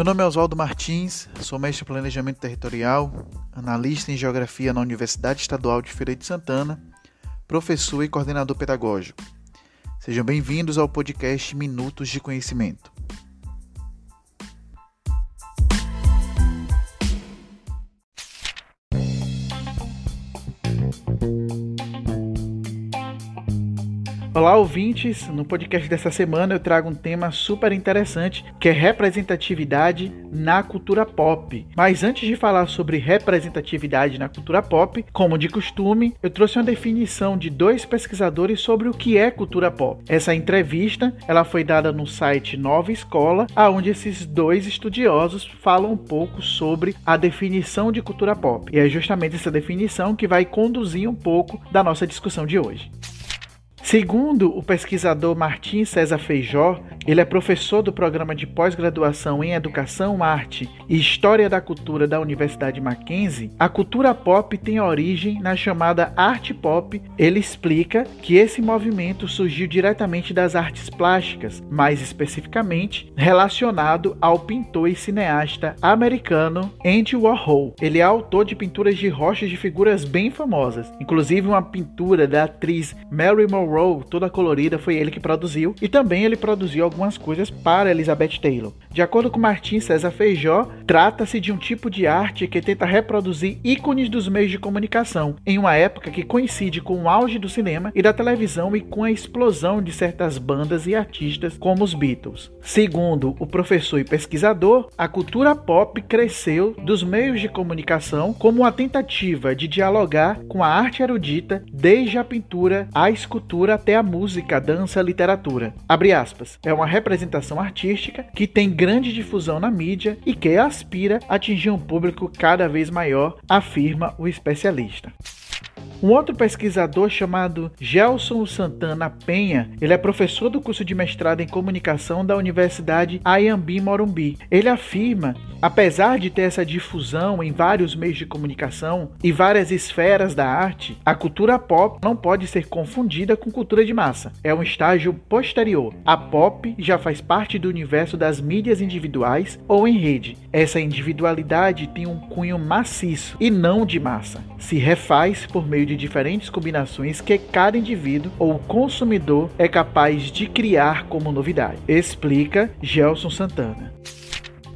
Meu nome é Oswaldo Martins, sou mestre em Planejamento Territorial, analista em Geografia na Universidade Estadual de Feira de Santana, professor e coordenador pedagógico. Sejam bem-vindos ao podcast Minutos de Conhecimento. Ouvintes! No podcast dessa semana eu trago um tema super interessante que é representatividade na cultura pop. Mas antes de falar sobre representatividade na cultura pop, como de costume, eu trouxe uma definição de dois pesquisadores sobre o que é cultura pop. Essa entrevista ela foi dada no site Nova Escola, aonde esses dois estudiosos falam um pouco sobre a definição de cultura pop. E é justamente essa definição que vai conduzir um pouco da nossa discussão de hoje. Segundo o pesquisador Martim César Feijó, ele é professor do programa de pós-graduação em Educação, Arte e História da Cultura da Universidade Mackenzie. A cultura pop tem origem na chamada arte pop. Ele explica que esse movimento surgiu diretamente das artes plásticas, mais especificamente relacionado ao pintor e cineasta americano Andy Warhol. Ele é autor de pinturas de rochas de figuras bem famosas, inclusive uma pintura da atriz Mary Monroe Row, toda colorida, foi ele que produziu. E também ele produziu algumas coisas para Elizabeth Taylor. De acordo com Martin César Feijó, trata-se de um tipo de arte que tenta reproduzir ícones dos meios de comunicação, em uma época que coincide com o auge do cinema e da televisão e com a explosão de certas bandas e artistas como os Beatles. Segundo o professor e pesquisador, a cultura pop cresceu dos meios de comunicação como uma tentativa de dialogar com a arte erudita, desde a pintura à escultura até a música, a dança, a literatura. Abre aspas. É uma representação artística que tem grande difusão na mídia e que aspira a atingir um público cada vez maior, afirma o especialista. Um outro pesquisador chamado Gelson Santana Penha, ele é professor do curso de mestrado em comunicação da Universidade Ayambi Morumbi. Ele afirma, apesar de ter essa difusão em vários meios de comunicação e várias esferas da arte, a cultura pop não pode ser confundida com cultura de massa. É um estágio posterior. A pop já faz parte do universo das mídias individuais ou em rede. Essa individualidade tem um cunho maciço e não de massa. Se refaz por meio de diferentes combinações que cada indivíduo ou consumidor é capaz de criar como novidade, explica Gelson Santana.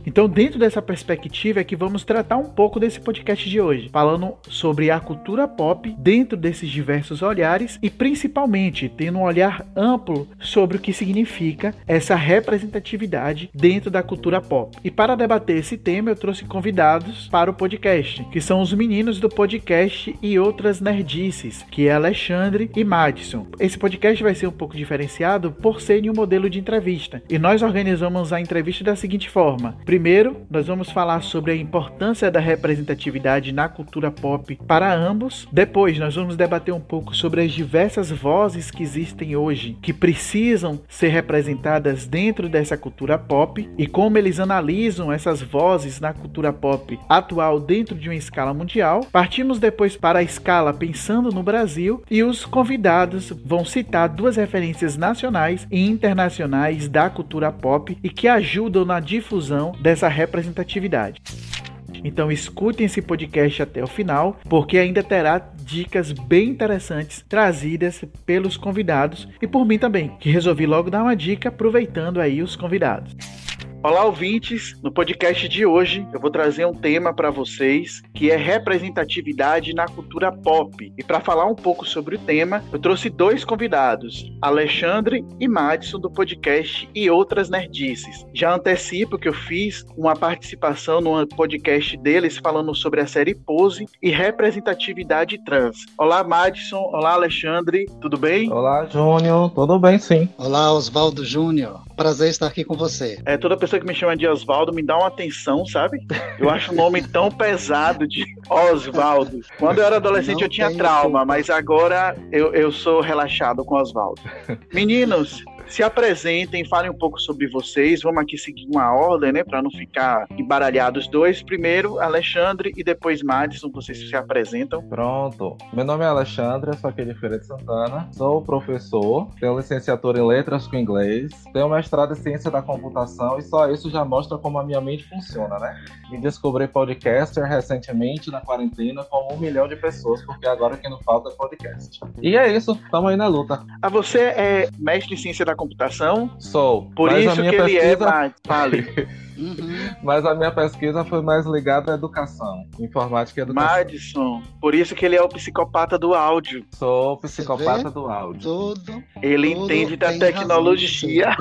Então, dentro dessa perspectiva é que vamos tratar um pouco desse podcast de hoje, falando sobre a cultura pop dentro desses diversos olhares e principalmente tendo um olhar amplo sobre o que significa essa representatividade dentro da cultura pop. E para debater esse tema, eu trouxe convidados para o podcast, que são os meninos do podcast e outras nerdices, que é Alexandre e Madison. Esse podcast vai ser um pouco diferenciado por ser em um modelo de entrevista. E nós organizamos a entrevista da seguinte forma: Primeiro, nós vamos falar sobre a importância da representatividade na cultura pop para ambos. Depois, nós vamos debater um pouco sobre as diversas vozes que existem hoje, que precisam ser representadas dentro dessa cultura pop e como eles analisam essas vozes na cultura pop atual dentro de uma escala mundial. Partimos depois para a escala pensando no Brasil e os convidados vão citar duas referências nacionais e internacionais da cultura pop e que ajudam na difusão dessa representatividade. Então escutem esse podcast até o final, porque ainda terá dicas bem interessantes trazidas pelos convidados e por mim também, que resolvi logo dar uma dica aproveitando aí os convidados. Olá, ouvintes! No podcast de hoje eu vou trazer um tema para vocês que é representatividade na cultura pop. E para falar um pouco sobre o tema, eu trouxe dois convidados, Alexandre e Madison, do podcast E Outras Nerdices. Já antecipo que eu fiz uma participação no podcast deles falando sobre a série Pose e representatividade trans. Olá, Madison! Olá, Alexandre! Tudo bem? Olá, Júnior! Tudo bem, sim. Olá, Oswaldo Júnior! Prazer estar aqui com você. É, toda pessoa que me chama de Oswaldo me dá uma atenção, sabe? Eu acho o nome tão pesado de Oswaldo. Quando eu era adolescente Não eu tinha trauma, mas agora eu, eu sou relaxado com Oswaldo. Meninos, se apresentem, falem um pouco sobre vocês. Vamos aqui seguir uma ordem, né, para não ficar embaralhados dois. Primeiro, Alexandre e depois Madison, vocês se apresentam. Pronto. Meu nome é Alexandre, sou aqui de Feira de Santana. Sou professor, tenho licenciatura em letras com inglês, tenho mestrado em ciência da computação e só isso já mostra como a minha mente funciona, né? Me descobri podcaster recentemente na quarentena com um milhão de pessoas, porque agora o que não falta é podcast. E é isso, tamo aí na luta. Ah, você é mestre em ciência da computação? Sou. Por Mas isso que ele é. Fale. Uhum. Mas a minha pesquisa foi mais ligada à educação, informática e educação. Madison. Por isso que ele é o psicopata do áudio. Sou Você psicopata do áudio. Tudo. Ele Tudo entende da tecnologia.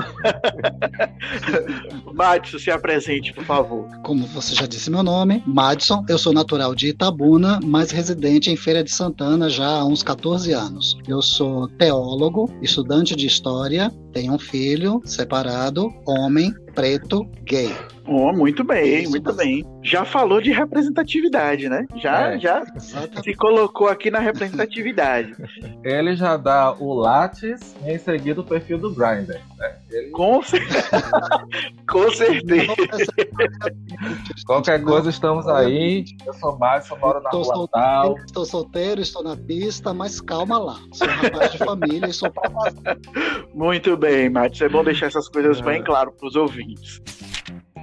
Madison, se apresente, por favor. Como você já disse meu nome, Madison. Eu sou natural de Itabuna, mas residente em Feira de Santana já há uns 14 anos. Eu sou teólogo, estudante de história, tenho um filho separado, homem, preto, gay. Oh, muito bem, Isso muito bem. Já falou de representatividade, né? Já, É. já Exatamente. se colocou aqui na representatividade. Ele já dá o Lattes e em seguida o perfil do Grindr. Né? Ele- Com, cer- Com certeza. Qualquer coisa, estamos aí. Eu sou Márcio, moro na Tô rua solteiro, tal. estou solteiro, estou na pista, mas calma lá. Sou um rapaz de família e sou papaz. Muito bem, Madison. É bom deixar essas coisas É. bem claras para os ouvintes.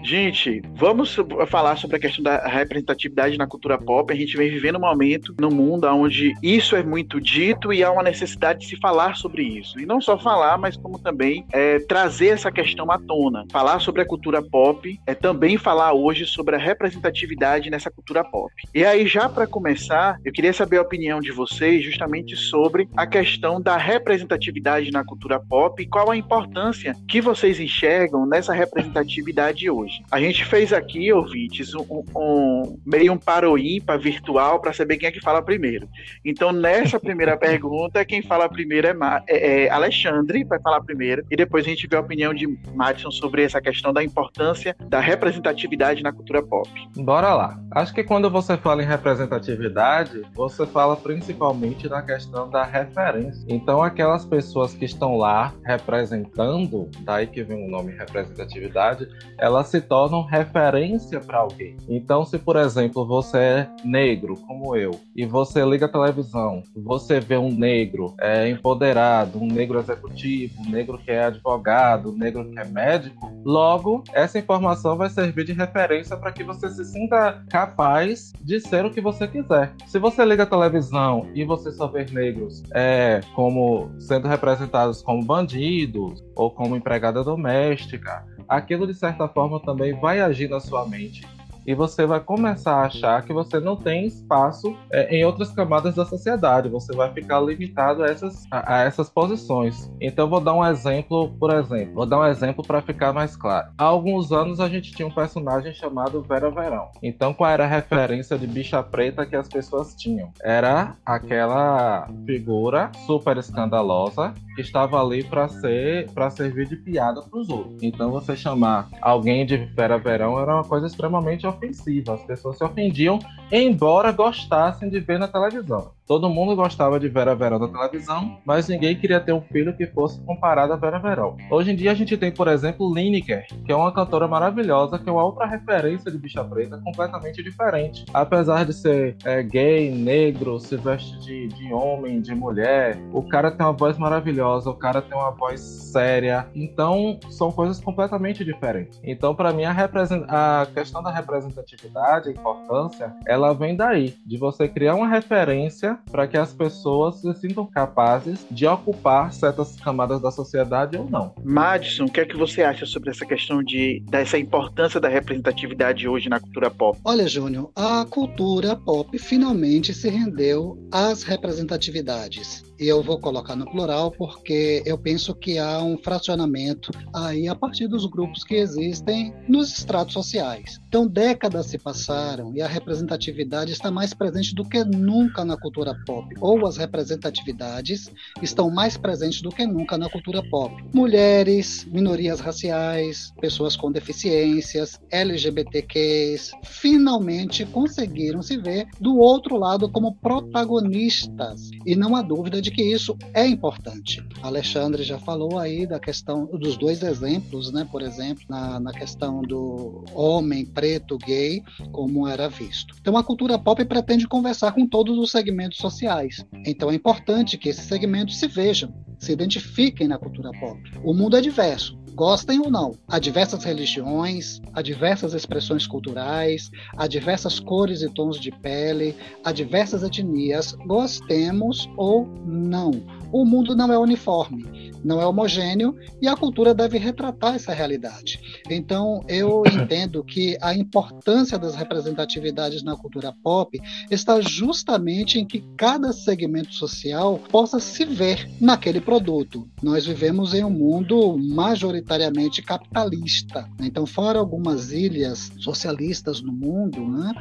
Gente, vamos falar sobre a questão da representatividade na cultura pop. A gente vem vivendo um momento no mundo onde isso é muito dito e há uma necessidade de se falar sobre isso. E não só falar, mas como também é, trazer essa questão à tona. Falar sobre a cultura pop é também falar hoje sobre a representatividade nessa cultura pop. E aí, já para começar, eu queria saber a opinião de vocês justamente sobre a questão da representatividade na cultura pop e qual a importância que vocês enxergam nessa representatividade hoje. A gente fez aqui, ouvintes, um, um- meio um paro ímpar virtual para saber quem é que fala primeiro. Então, nessa primeira pergunta, quem fala primeiro é, Ma- é- é Alexandre, vai falar primeiro, e depois a gente vê a opinião de Madison sobre essa questão da importância da representatividade na cultura pop. Bora lá. Acho que quando você fala em representatividade, você fala principalmente na questão da referência. Então, aquelas pessoas que estão lá representando, daí que vem o nome representatividade, elas se tornam referência para alguém. Então, se por exemplo você é negro, como eu, e você liga a televisão, você vê um negro é, empoderado, um negro executivo, um negro que é advogado, um negro que é médico, logo essa informação vai servir de referência para que você se sinta capaz de ser o que você quiser. Se você liga a televisão e você só vê negros é, como sendo representados como bandidos ou como empregada doméstica, aquilo de certa forma também vai agir na sua mente. E você vai começar a achar que você não tem espaço é, em outras camadas da sociedade. Você vai ficar limitado a essas, a, a essas posições. Então, vou dar um exemplo, por exemplo. Vou dar um exemplo para ficar mais claro. Há alguns anos a gente tinha um personagem chamado Vera Verão. Então, qual era a referência de bicha preta que as pessoas tinham? Era aquela figura super escandalosa que estava ali para ser para servir de piada para os outros. Então você chamar alguém de Vera Verão era uma coisa extremamente ofensiva. As pessoas se ofendiam, embora gostassem de ver na televisão. Todo mundo gostava de Vera Verão na televisão, mas ninguém queria ter um filho que fosse comparado a Vera Verão. Hoje em dia a gente tem, por exemplo, Lineker, que é uma cantora maravilhosa, que é uma outra referência de bicha preta completamente diferente. Apesar de ser é, gay, negro, se veste de, de homem, de mulher, o cara tem uma voz maravilhosa, o cara tem uma voz séria. Então, são coisas completamente diferentes. Então, para mim, a, a questão da representatividade, a importância, ela vem daí, de você criar uma referência para que as pessoas se sintam capazes de ocupar certas camadas da sociedade ou não. Madison, o que é que você acha sobre essa questão de dessa importância da representatividade hoje na cultura pop? Olha, Júnior, a cultura pop finalmente se rendeu às representatividades. Eu vou colocar no plural porque eu penso que há um fracionamento aí a partir dos grupos que existem nos estratos sociais. Então, décadas se passaram e a representatividade está mais presente do que nunca na cultura pop. Ou as representatividades estão mais presentes do que nunca na cultura pop. Mulheres, minorias raciais, pessoas com deficiências, LGBTQs, finalmente conseguiram se ver do outro lado como protagonistas. E não há dúvida de de que isso é importante. Alexandre já falou aí da questão dos dois exemplos, né? Por exemplo, na, na questão do homem preto gay, como era visto. Então, a cultura pop pretende conversar com todos os segmentos sociais. Então, é importante que esses segmentos se vejam, se identifiquem na cultura pop. O mundo é diverso, gostem ou não. Há diversas religiões, há diversas expressões culturais, há diversas cores e tons de pele, há diversas etnias, gostemos ou não. O mundo não é uniforme não é homogêneo e a cultura deve retratar essa realidade. Então, eu entendo que a importância das representatividades na cultura pop está justamente em que cada segmento social possa se ver naquele produto. Nós vivemos em um mundo majoritariamente capitalista. Então, fora algumas ilhas socialistas no mundo, né,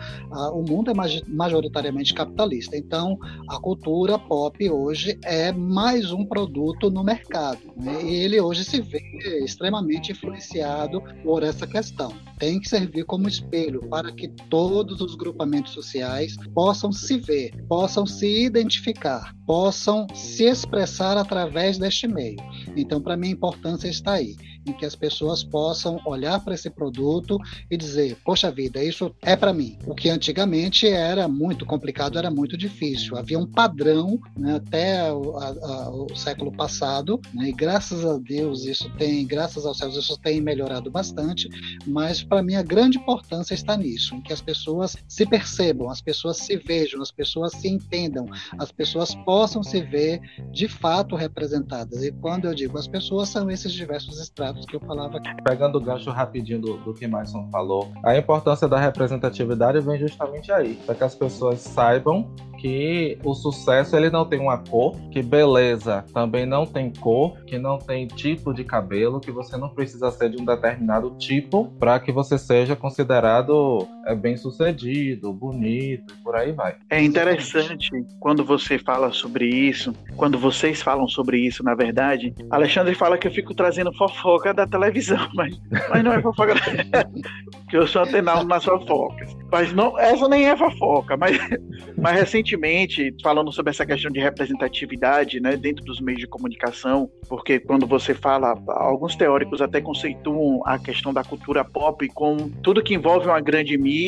o mundo é majoritariamente capitalista. Então, a cultura pop hoje é mais um produto no mercado. Né? E ele hoje se vê extremamente influenciado por essa questão. Tem que servir como espelho para que todos os grupamentos sociais possam se ver, possam se identificar, possam se expressar através deste meio. Então, para mim, a importância está aí em que as pessoas possam olhar para esse produto e dizer: poxa vida, isso é para mim. O que antigamente era muito complicado, era muito difícil. Havia um padrão né, até o, a, a, o, século passado, né, e graças a Deus isso tem, graças aos céus, isso tem melhorado bastante. Mas para mim a grande importância está nisso, em que as pessoas se percebam, as pessoas se vejam, as pessoas se entendam, as pessoas possam se ver de fato representadas. E quando eu digo as pessoas, são esses diversos estratos que eu falava aqui. Pegando o gancho rapidinho do, do que Maison falou, a importância da representatividade vem justamente aí, para que as pessoas saibam que o sucesso ele não tem uma cor, que beleza também não tem cor, que não tem tipo de cabelo, que você não precisa ser de um determinado tipo para que você seja considerado é, bem sucedido, bonito, por aí vai. É interessante quando você fala sobre isso, quando vocês falam sobre isso, na verdade. Alexandre fala que eu fico trazendo fofoca da televisão, mas, mas não é fofoca. que eu sou antenado nas fofocas. Mas não, essa nem é fofoca, mas, mas recentemente, falando sobre essa questão de representatividade né, dentro dos meios de comunicação, porque quando você fala, alguns teóricos até conceituam a questão da cultura pop como tudo que envolve uma grande mídia,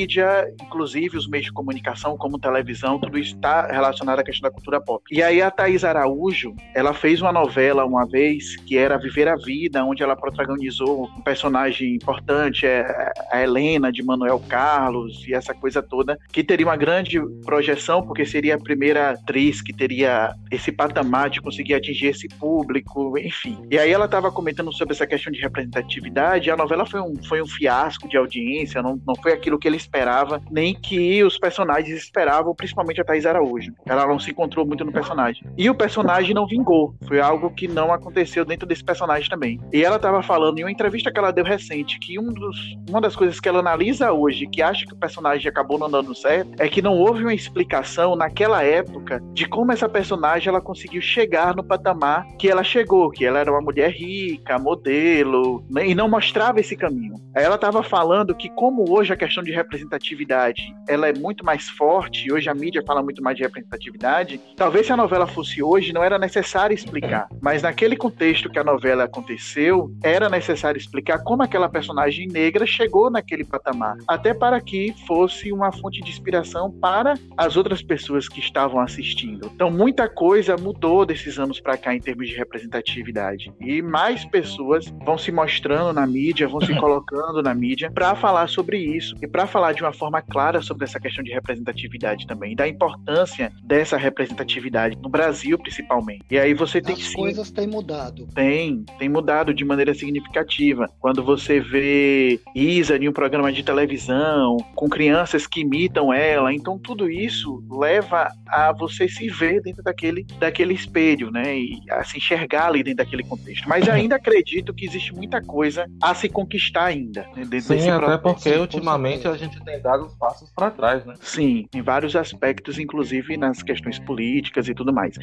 inclusive os meios de comunicação, como televisão, tudo isso está relacionado à questão da cultura pop. E aí a Thais Araújo, ela fez uma novela uma vez que era Viver a Vida, onde ela protagonizou um personagem importante, é a Helena de Manuel Carlos essa coisa toda, que teria uma grande projeção, porque seria a primeira atriz que teria esse patamar de conseguir atingir esse público, enfim. E aí ela estava comentando sobre essa questão de representatividade, a novela foi um, foi um fiasco de audiência, não, não foi aquilo que ele esperava, nem que os personagens esperavam, principalmente a Thais Araújo. Ela não se encontrou muito no personagem. E o personagem não vingou, foi algo que não aconteceu dentro desse personagem também. E ela estava falando em uma entrevista que ela deu recente, que um dos, uma das coisas que ela analisa hoje, que acha que o personagem acabou não dando certo é que não houve uma explicação naquela época de como essa personagem ela conseguiu chegar no patamar que ela chegou, que ela era uma mulher rica, modelo, né, e não mostrava esse caminho. Ela estava falando que como hoje a questão de representatividade ela é muito mais forte, hoje a mídia fala muito mais de representatividade, talvez se a novela fosse hoje não era necessário explicar, mas naquele contexto que a novela aconteceu, era necessário explicar como aquela personagem negra chegou naquele patamar, até para que fosse uma fonte de inspiração para as outras pessoas que estavam assistindo. Então, muita coisa mudou desses anos para cá em termos de representatividade. E mais pessoas vão se mostrando na mídia, vão se colocando na mídia para falar sobre isso e para falar de uma forma clara sobre essa questão de representatividade também, da importância dessa representatividade no Brasil principalmente. E aí você tem As que As coisas têm mudado. Tem, tem mudado de maneira significativa. Quando você vê Isa em um programa de televisão com crianças que imitam ela. Então tudo isso leva a você se ver dentro daquele, daquele espelho, né? E a se enxergar ali dentro daquele contexto. Mas ainda acredito que existe muita coisa a se conquistar ainda. Né? Dentro Sim, até porque ultimamente a gente tem dado os passos para trás, né? Sim, em vários aspectos, inclusive nas questões políticas e tudo mais.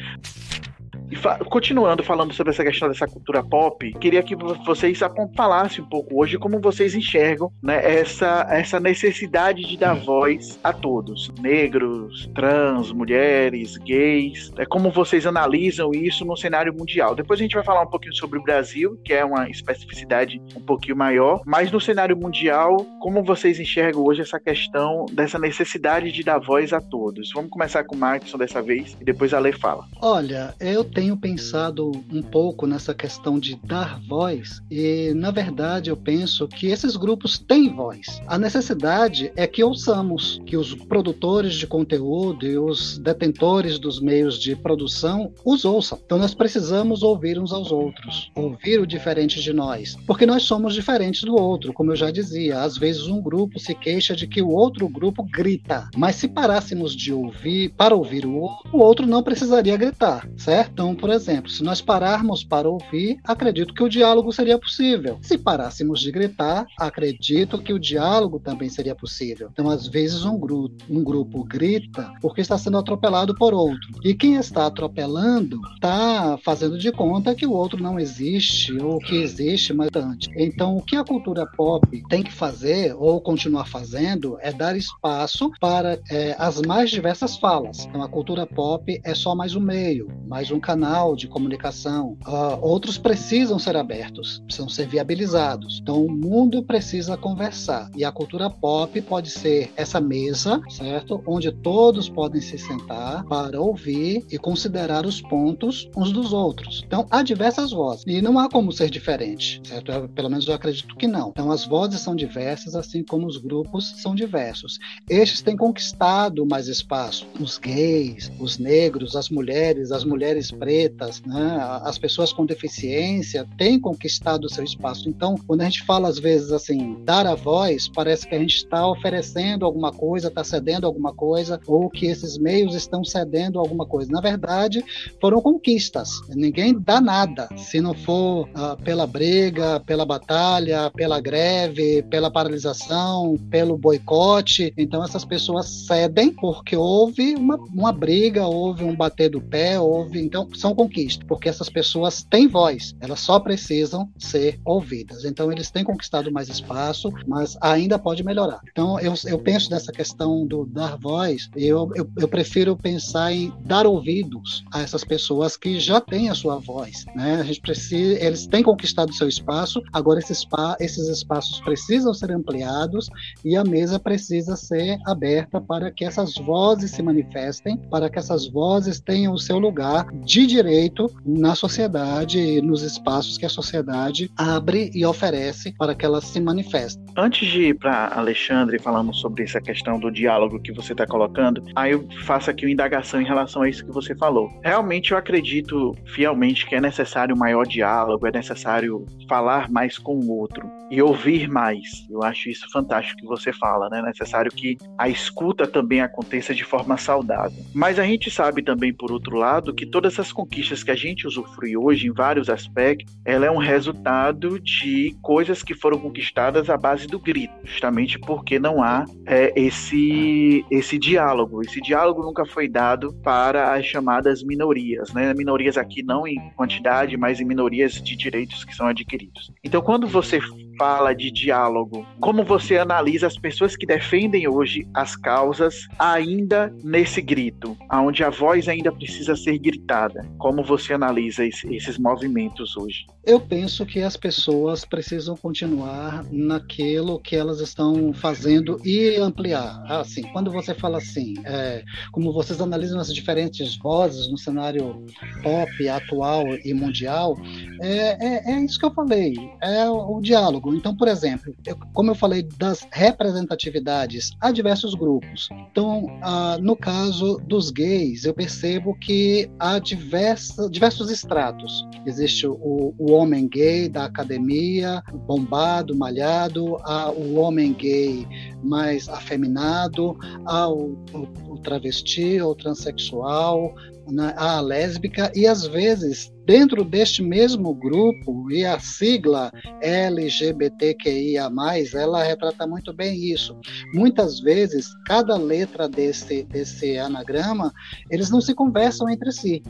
Fa continuando falando sobre essa questão dessa cultura pop, queria que vocês falassem um pouco hoje como vocês enxergam né, essa, essa necessidade de dar voz a todos, negros, trans, mulheres, gays, é como vocês analisam isso no cenário mundial. Depois a gente vai falar um pouquinho sobre o Brasil, que é uma especificidade um pouquinho maior, mas no cenário mundial, como vocês enxergam hoje essa questão dessa necessidade de dar voz a todos? Vamos começar com o Markson dessa vez e depois a Lei fala. Olha, eu tenho pensado um pouco nessa questão de dar voz e, na verdade, eu penso que esses grupos têm voz. A necessidade é que ouçamos, que os produtores de conteúdo e os detentores dos meios de produção os ouçam. Então, nós precisamos ouvir uns aos outros, ouvir o diferente de nós, porque nós somos diferentes do outro, como eu já dizia. Às vezes, um grupo se queixa de que o outro grupo grita, mas se parássemos de ouvir, para ouvir o outro, o outro não precisaria gritar, certo? Então, por exemplo, se nós pararmos para ouvir, acredito que o diálogo seria possível. Se parássemos de gritar, acredito que o diálogo também seria possível. Então, às vezes, um grupo, um grupo grita porque está sendo atropelado por outro. E quem está atropelando está fazendo de conta que o outro não existe ou que existe, mas antes. Então, o que a cultura pop tem que fazer ou continuar fazendo é dar espaço para é, as mais diversas falas. Então, a cultura pop é só mais um meio, mais um canal de comunicação. Uh, outros precisam ser abertos, precisam ser viabilizados. Então, o mundo precisa conversar e a cultura pop pode ser essa mesa, certo? Onde todos podem se sentar para ouvir e considerar os pontos uns dos outros. Então, há diversas vozes e não há como ser diferente, certo? Eu, pelo menos eu acredito que não. Então, as vozes são diversas, assim como os grupos são diversos. Estes têm conquistado mais espaço. Os gays, os negros, as mulheres, as mulheres pretas, né? as pessoas com deficiência têm conquistado o seu espaço. Então, quando a gente fala às vezes assim, dar a voz, parece que a gente está oferecendo alguma coisa, está cedendo alguma coisa, ou que esses meios estão cedendo alguma coisa. Na verdade, foram conquistas. Ninguém dá nada se não for uh, pela briga, pela batalha, pela greve, pela paralisação, pelo boicote. Então, essas pessoas cedem porque houve uma, uma briga, houve um bater do pé, houve. Então, são conquistas, porque essas pessoas têm voz, elas só precisam ser ouvidas. Então, eles têm conquistado mais espaço, mas ainda pode melhorar. Então, eu, eu penso nessa questão do dar voz, eu, eu, eu prefiro pensar em dar ouvidos a essas pessoas que já têm a sua voz. Né? A gente precisa, eles têm conquistado seu espaço, agora esses, esses espaços precisam ser ampliados e a mesa precisa ser aberta para que essas vozes se manifestem, para que essas vozes tenham o seu lugar de direito na sociedade, nos espaços que a sociedade abre e oferece para que elas se manifestem. Antes de ir para Alexandre falando sobre essa questão do diálogo que você está colocando, aí eu faço aqui uma indagação em relação a isso que você falou. Realmente eu acredito fielmente que é necessário maior diálogo, é necessário falar mais com o outro e ouvir mais. Eu acho isso fantástico que você fala, né? É necessário que a escuta também aconteça de forma saudável. Mas a gente sabe também, por outro lado, que todas essas conquistas que a gente usufrui hoje, em vários aspectos, ela é um resultado de coisas que foram conquistadas à base do grito, justamente porque não há é, esse, esse diálogo. Esse diálogo nunca foi dado para as chamadas minorias, né? Minorias aqui não em quantidade, mas em minorias de direitos que são adquiridos. Então, quando você fala de diálogo, como você analisa as pessoas que defendem hoje as causas ainda nesse grito, aonde a voz ainda precisa ser gritada? Como você analisa esse, esses movimentos hoje? Eu penso que as pessoas precisam continuar naquilo que elas estão fazendo e ampliar. Assim, quando você fala assim, é, como vocês analisam as diferentes vozes no cenário pop atual e mundial, é, é, é isso que eu falei, é o, o diálogo então, por exemplo, eu, como eu falei das representatividades, há diversos grupos. Então, ah, no caso dos gays, eu percebo que há diversa, diversos estratos. Existe o, o homem gay da academia, bombado, malhado, há o homem gay mais afeminado, há o, o, o travesti ou transexual, né, a lésbica, e às vezes, dentro deste mesmo grupo, e a sigla LGBTQIA, ela retrata muito bem isso. Muitas vezes, cada letra desse, desse anagrama, eles não se conversam entre si.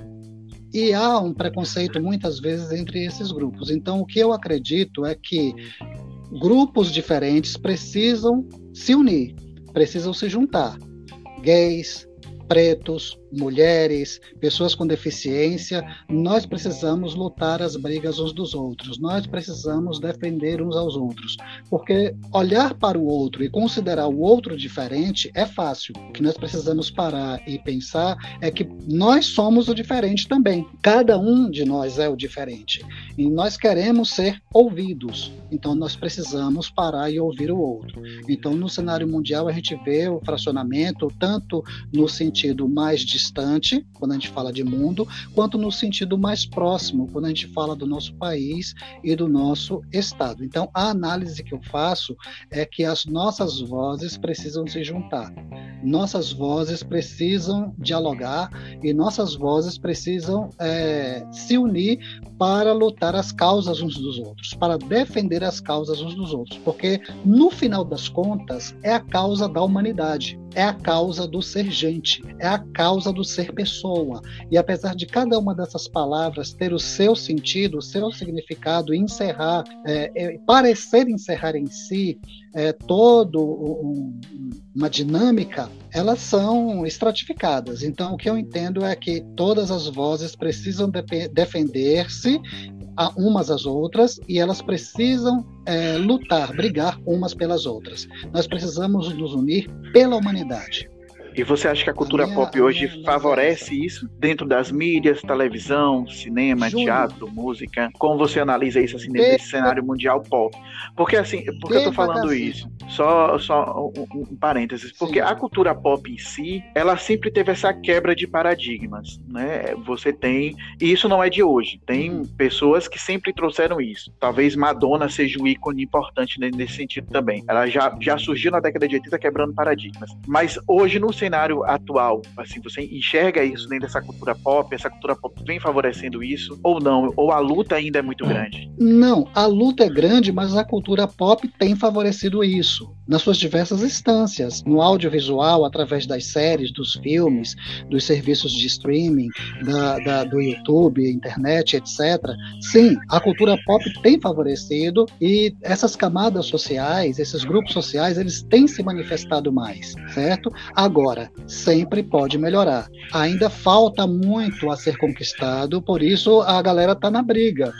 E há um preconceito muitas vezes entre esses grupos. Então, o que eu acredito é que grupos diferentes precisam se unir, precisam se juntar. Gays, pretos, mulheres, pessoas com deficiência, nós precisamos lutar as brigas uns dos outros, nós precisamos defender uns aos outros, porque olhar para o outro e considerar o outro diferente é fácil. O que nós precisamos parar e pensar é que nós somos o diferente também. Cada um de nós é o diferente e nós queremos ser ouvidos. Então nós precisamos parar e ouvir o outro. Então no cenário mundial a gente vê o fracionamento tanto no sentido mais de distante, quando a gente fala de mundo, quanto no sentido mais próximo, quando a gente fala do nosso país e do nosso estado. Então, a análise que eu faço é que as nossas vozes precisam se juntar. Nossas vozes precisam dialogar e nossas vozes precisam é, se unir para lutar as causas uns dos outros, para defender as causas uns dos outros, porque no final das contas é a causa da humanidade é a causa do ser gente, é a causa do ser pessoa. E apesar de cada uma dessas palavras ter o seu sentido, o seu significado, encerrar, é, é, parecer encerrar em si é, todo um, uma dinâmica, elas são estratificadas. Então, o que eu entendo é que todas as vozes precisam de defender-se umas às outras e elas precisam é, lutar, brigar umas pelas outras. Nós precisamos nos unir pela humanidade. E você acha que a cultura a minha, pop hoje favorece isso dentro das mídias, televisão, cinema, Júlio. teatro, música? Como você analisa isso assim nesse cenário mundial pop? Porque assim, porque eu tô falando isso? Só, só um, um parênteses, porque Sim. a cultura pop em si, ela sempre teve essa quebra de paradigmas, né? Você tem, e isso não é de hoje. Tem uhum. pessoas que sempre trouxeram isso. Talvez Madonna seja um ícone importante nesse sentido também. Ela já, já surgiu na década de 80 quebrando paradigmas. Mas hoje no cenário atual, assim, você enxerga isso dentro dessa cultura pop? Essa cultura pop vem favorecendo isso ou não? Ou a luta ainda é muito grande? Não, a luta é grande, mas a cultura pop tem favorecido isso nas suas diversas instâncias, no audiovisual, através das séries, dos filmes, dos serviços de streaming, da, da, do YouTube, internet, etc. Sim, a cultura pop tem favorecido e essas camadas sociais, esses grupos sociais, eles têm se manifestado mais, certo? Agora, Agora, sempre pode melhorar. Ainda falta muito a ser conquistado, por isso a galera está na briga.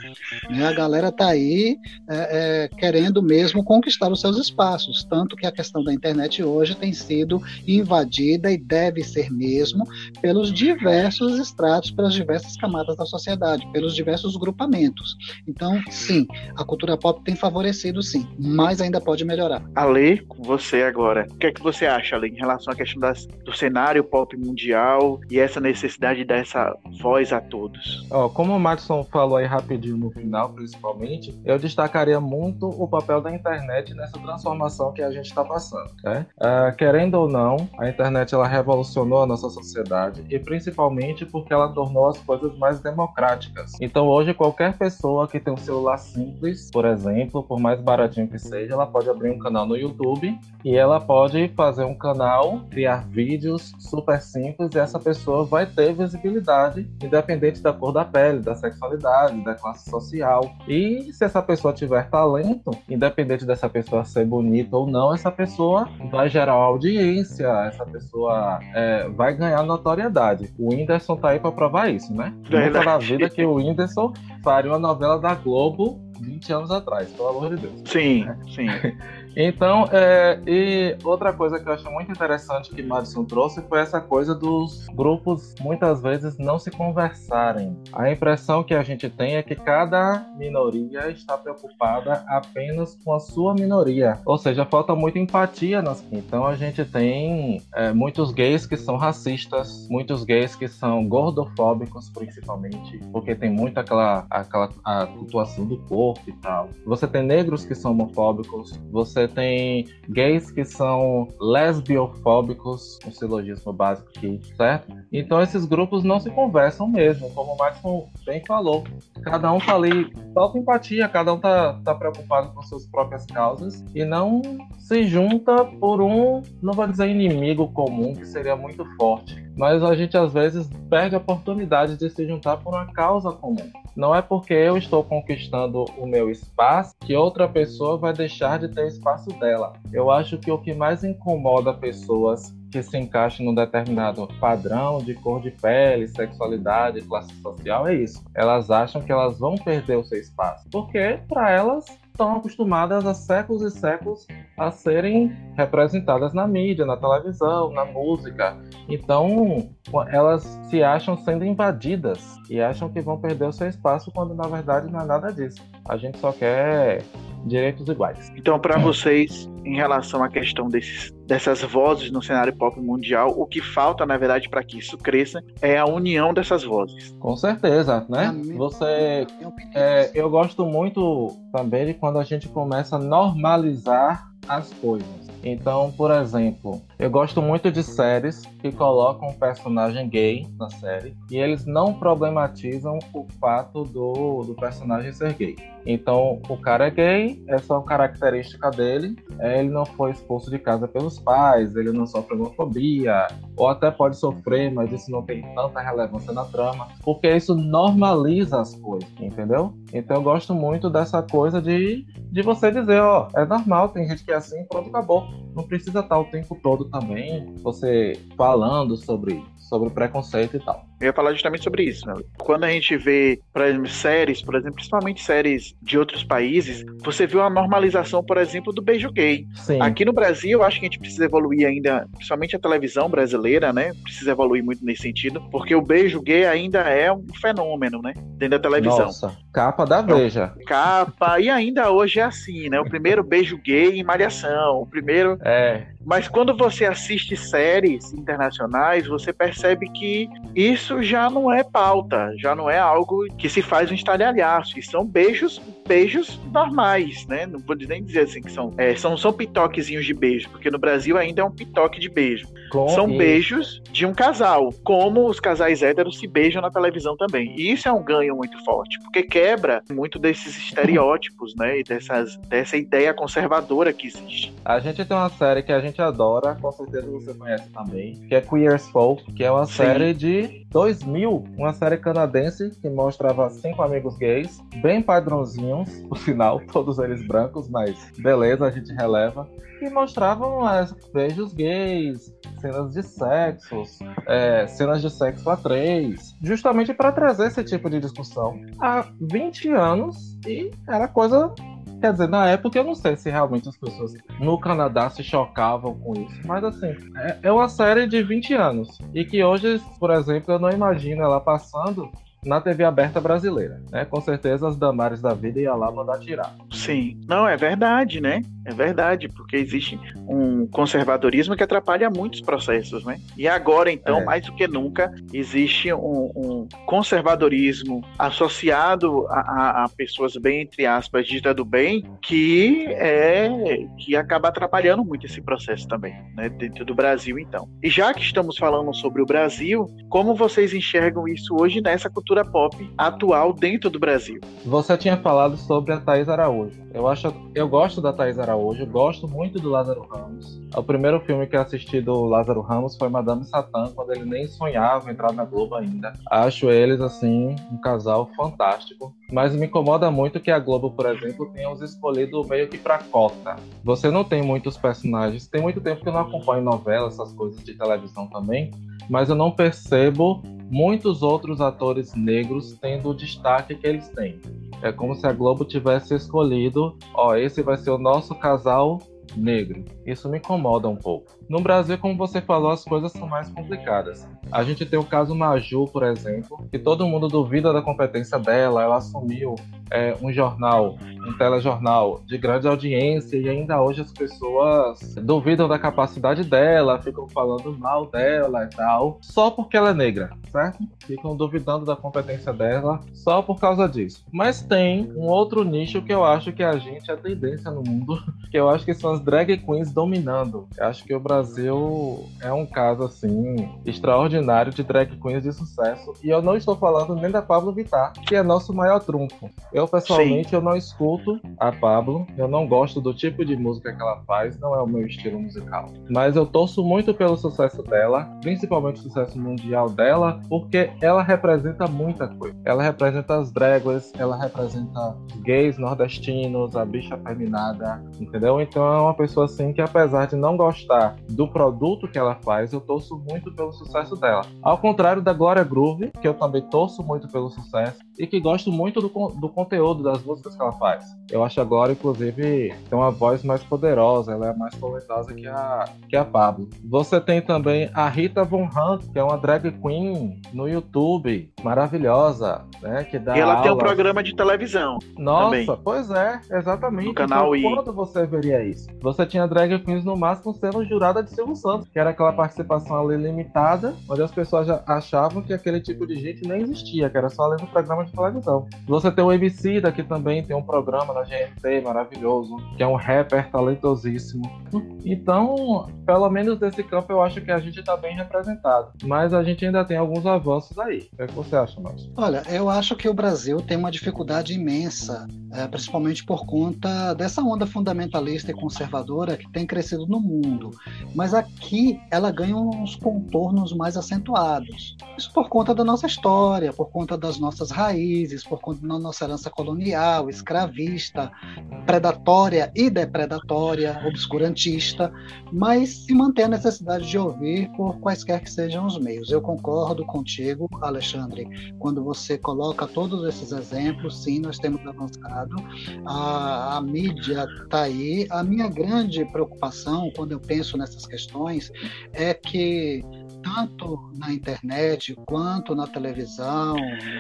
Né? A galera está aí é, é, querendo mesmo conquistar os seus espaços. Tanto que a questão da internet hoje tem sido invadida e deve ser mesmo pelos diversos estratos, pelas diversas camadas da sociedade, pelos diversos grupamentos. Então, sim, a cultura pop tem favorecido, sim, mas ainda pode melhorar. Ale, com você agora. O que é que você acha, Ale, em relação à questão do cenário pop mundial e essa necessidade dessa voz a todos. Como o Madison falou aí rapidinho no final, principalmente, eu destacaria muito o papel da internet nessa transformação que a gente está passando. Né? Uh, querendo ou não, a internet ela revolucionou a nossa sociedade e principalmente porque ela tornou as coisas mais democráticas. Então hoje qualquer pessoa que tem um celular simples, por exemplo, por mais baratinho que seja, ela pode abrir um canal no YouTube e ela pode fazer um canal, criar vídeos super simples e essa pessoa vai ter visibilidade, independente da cor da pele, da sexualidade, da classe social. E se essa pessoa tiver talento, independente dessa pessoa ser bonita ou não, essa pessoa vai gerar audiência, essa pessoa é, vai ganhar notoriedade. O Whindersson tá aí para provar isso, né? Nunca na vida que o Whindersson faria uma novela da Globo 20 anos atrás, pelo amor de Deus. Sim, né? sim. Então, é, e outra coisa que eu acho muito interessante que Madison trouxe foi essa coisa dos grupos muitas vezes não se conversarem. A impressão que a gente tem é que cada minoria está preocupada apenas com a sua minoria. Ou seja, falta muita empatia nas. Então a gente tem é, muitos gays que são racistas, muitos gays que são gordofóbicos, principalmente, porque tem muito aquela, aquela a cultuação do corpo e tal. Você tem negros que são homofóbicos, você você tem gays que são lesbiofóbicos, um silogismo básico aqui, certo? Então esses grupos não se conversam mesmo, como o Maxon bem falou. Cada um tá ali, falta empatia, cada um tá, tá preocupado com suas próprias causas e não se junta por um, não vou dizer inimigo comum, que seria muito forte, mas a gente às vezes perde a oportunidade de se juntar por uma causa comum. Não é porque eu estou conquistando o meu espaço que outra pessoa vai deixar de ter espaço dela. Eu acho que o que mais incomoda pessoas que se encaixem num determinado padrão de cor de pele, sexualidade, classe social é isso. Elas acham que elas vão perder o seu espaço, porque para elas estão acostumadas há séculos e séculos a serem representadas na mídia, na televisão, na música. Então, elas se acham sendo invadidas e acham que vão perder o seu espaço quando na verdade não é nada disso. A gente só quer direitos iguais. Então, para vocês, em relação à questão desses, dessas vozes no cenário pop mundial, o que falta, na verdade, para que isso cresça é a união dessas vozes. Com certeza, né? Você, é, eu gosto muito também de quando a gente começa a normalizar as coisas. Então, por exemplo, eu gosto muito de séries que colocam um personagem gay na série e eles não problematizam o fato do, do personagem ser gay. Então, o cara é gay, essa é uma característica dele, é, ele não foi expulso de casa pelos pais, ele não sofre homofobia, ou até pode sofrer, mas isso não tem tanta relevância na trama, porque isso normaliza as coisas, entendeu? Então, eu gosto muito dessa coisa de, de você dizer, ó, é normal, tem gente que é assim, pronto, acabou. Não precisa estar o tempo todo também você falando sobre, sobre preconceito e tal. Eu ia falar justamente sobre isso. Né? Quando a gente vê, por exemplo, séries, por exemplo, principalmente séries de outros países, você vê uma normalização, por exemplo, do beijo gay. Sim. Aqui no Brasil, eu acho que a gente precisa evoluir ainda, principalmente a televisão brasileira, né? Precisa evoluir muito nesse sentido, porque o beijo gay ainda é um fenômeno, né? Dentro da televisão. Nossa, capa da Veja. Capa, e ainda hoje é assim, né? O primeiro beijo gay em Malhação, o primeiro... É. Mas quando você assiste séries internacionais, você percebe que isso já não é pauta, já não é algo que se faz um estardalhaço. E são beijos, beijos normais, né? Não vou nem dizer assim que são. É, são, são pitoquezinhos de beijo, porque no Brasil ainda é um pitoque de beijo. Com são isso. beijos de um casal, como os casais héteros se beijam na televisão também. E isso é um ganho muito forte, porque quebra muito desses estereótipos, né? E dessas, dessa ideia conservadora que existe. A gente tem uma série que a gente adora, com certeza você conhece também, que é Queer as Folk, que é uma Sim. série de 2000, uma série canadense que mostrava cinco amigos gays, bem padrãozinhos, por sinal, todos eles brancos, mas beleza, a gente releva. E mostravam as beijos gays, cenas de sexos, é, cenas de sexo a três, justamente para trazer esse tipo de discussão há 20 anos e era coisa Quer dizer, na época eu não sei se realmente as pessoas no Canadá se chocavam com isso. Mas assim, é, é uma série de 20 anos. E que hoje, por exemplo, eu não imagino ela passando na TV aberta brasileira, né? Com certeza as Damares da vida iam lá mandar tirar. Sim, não, é verdade, né? É verdade, porque existe um conservadorismo que atrapalha muitos processos, né? E agora, então, é. mais do que nunca, existe um, um conservadorismo associado a, a, a, pessoas bem, entre aspas, dita do bem, que é que acaba atrapalhando muito esse processo também, né? Dentro do Brasil, então. E já que estamos falando sobre o Brasil, como vocês enxergam isso hoje nessa cultura cultura pop atual dentro do Brasil. Você tinha falado sobre a Thais Araújo. Eu acho, eu gosto da Thais Araújo, gosto muito do Lázaro Ramos. O primeiro filme que assisti do Lázaro Ramos foi Madame Satã, quando ele nem sonhava entrar na Globo ainda. Acho eles assim um casal fantástico, mas me incomoda muito que a Globo, por exemplo, tenha os escolhido meio que para cota. Você não tem muitos personagens. Tem muito tempo que eu não acompanho novelas, essas coisas de televisão também, mas eu não percebo muitos outros atores negros tendo o destaque que eles têm. É como se a Globo tivesse escolhido, ó, esse vai ser o nosso casal negro. Isso me incomoda um pouco. No Brasil, como você falou, as coisas são mais complicadas. A gente tem o caso Maju, por exemplo, que todo mundo duvida da competência dela, ela assumiu é, um jornal, um telejornal de grande audiência e ainda hoje as pessoas duvidam da capacidade dela, ficam falando mal dela e tal, só porque ela é negra, certo? Ficam duvidando da competência dela só por causa disso. Mas tem um outro nicho que eu acho que a gente é tendência no mundo, que eu acho que são as drag queens dominando. Eu acho que o Brasil é um caso assim extraordinário de drag queens de sucesso e eu não estou falando nem da Pablo Vittar, que é nosso maior trunfo. Eu pessoalmente eu não escuto a Pablo, eu não gosto do tipo de música que ela faz, não é o meu estilo musical. Mas eu torço muito pelo sucesso dela, principalmente o sucesso mundial dela, porque ela representa muita coisa. Ela representa as dragas, ela representa gays nordestinos, a bicha feminada, entendeu? Então é uma pessoa assim que apesar de não gostar do produto que ela faz, eu torço muito pelo sucesso dela. Ao contrário da Glória Groove, que eu também torço muito pelo sucesso e que gosto muito do, do conteúdo das músicas que ela faz. Eu acho a Glória, inclusive, tem uma voz mais poderosa, ela é mais talentosa que a, que a Pablo. Você tem também a Rita Von Hunt, que é uma drag queen no YouTube, maravilhosa, né? Que dá e ela aulas. tem um programa de televisão. Nossa, também. pois é, exatamente. No canal então, I. quando você veria isso? Você tinha drag queens no máximo sendo jurada de Silvio Santos, que era aquela participação ali limitada, onde as pessoas já achavam que aquele tipo de gente nem existia, que era só ali no programa de televisão. Você tem o MC daqui também tem um programa na GNT maravilhoso, que é um rapper talentosíssimo. Então, pelo menos nesse campo eu acho que a gente está bem representado. Mas a gente ainda tem alguns avanços aí. O que, é que você acha, Márcio? Olha, eu acho que o Brasil tem uma dificuldade imensa, é, principalmente por conta dessa onda fundamentalista e conservadora que tem crescido no mundo. Mas aqui ela ganha uns contornos mais acentuados. Isso por conta da nossa história, por conta das nossas raízes, por conta da nossa herança colonial, escravista, predatória e depredatória, obscurantista, mas se mantém a necessidade de ouvir por quaisquer que sejam os meios. Eu concordo contigo, Alexandre, quando você coloca todos esses exemplos, sim, nós temos avançado, a, a mídia está aí. A minha grande preocupação quando eu penso nessas questões é que tanto na internet quanto na televisão,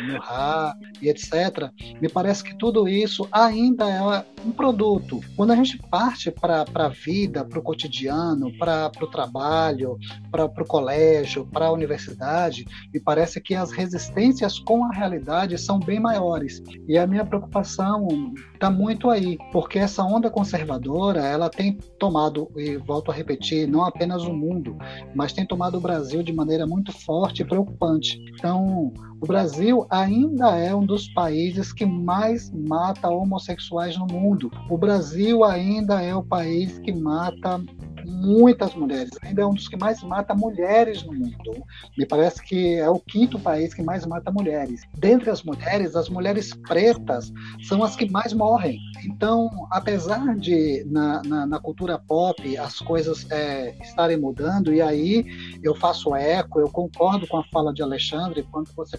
no rádio e etc., me parece que tudo isso ainda é um produto. Quando a gente parte para a vida, para o cotidiano, para o trabalho, para o colégio, para a universidade, me parece que as resistências com a realidade são bem maiores. E a minha preocupação está muito aí, porque essa onda conservadora ela tem tomado, e volto a repetir, não apenas o mundo, mas tem tomado o Brasil de maneira muito forte e preocupante. Então, o Brasil ainda é um dos países que mais mata homossexuais no mundo. O Brasil ainda é o país que mata muitas mulheres. Ainda é um dos que mais mata mulheres no mundo. Me parece que é o quinto país que mais mata mulheres. Dentre as mulheres, as mulheres pretas são as que mais morrem. Então, apesar de na, na, na cultura pop as coisas é, estarem mudando, e aí eu faço eco, eu concordo com a fala de Alexandre, quando você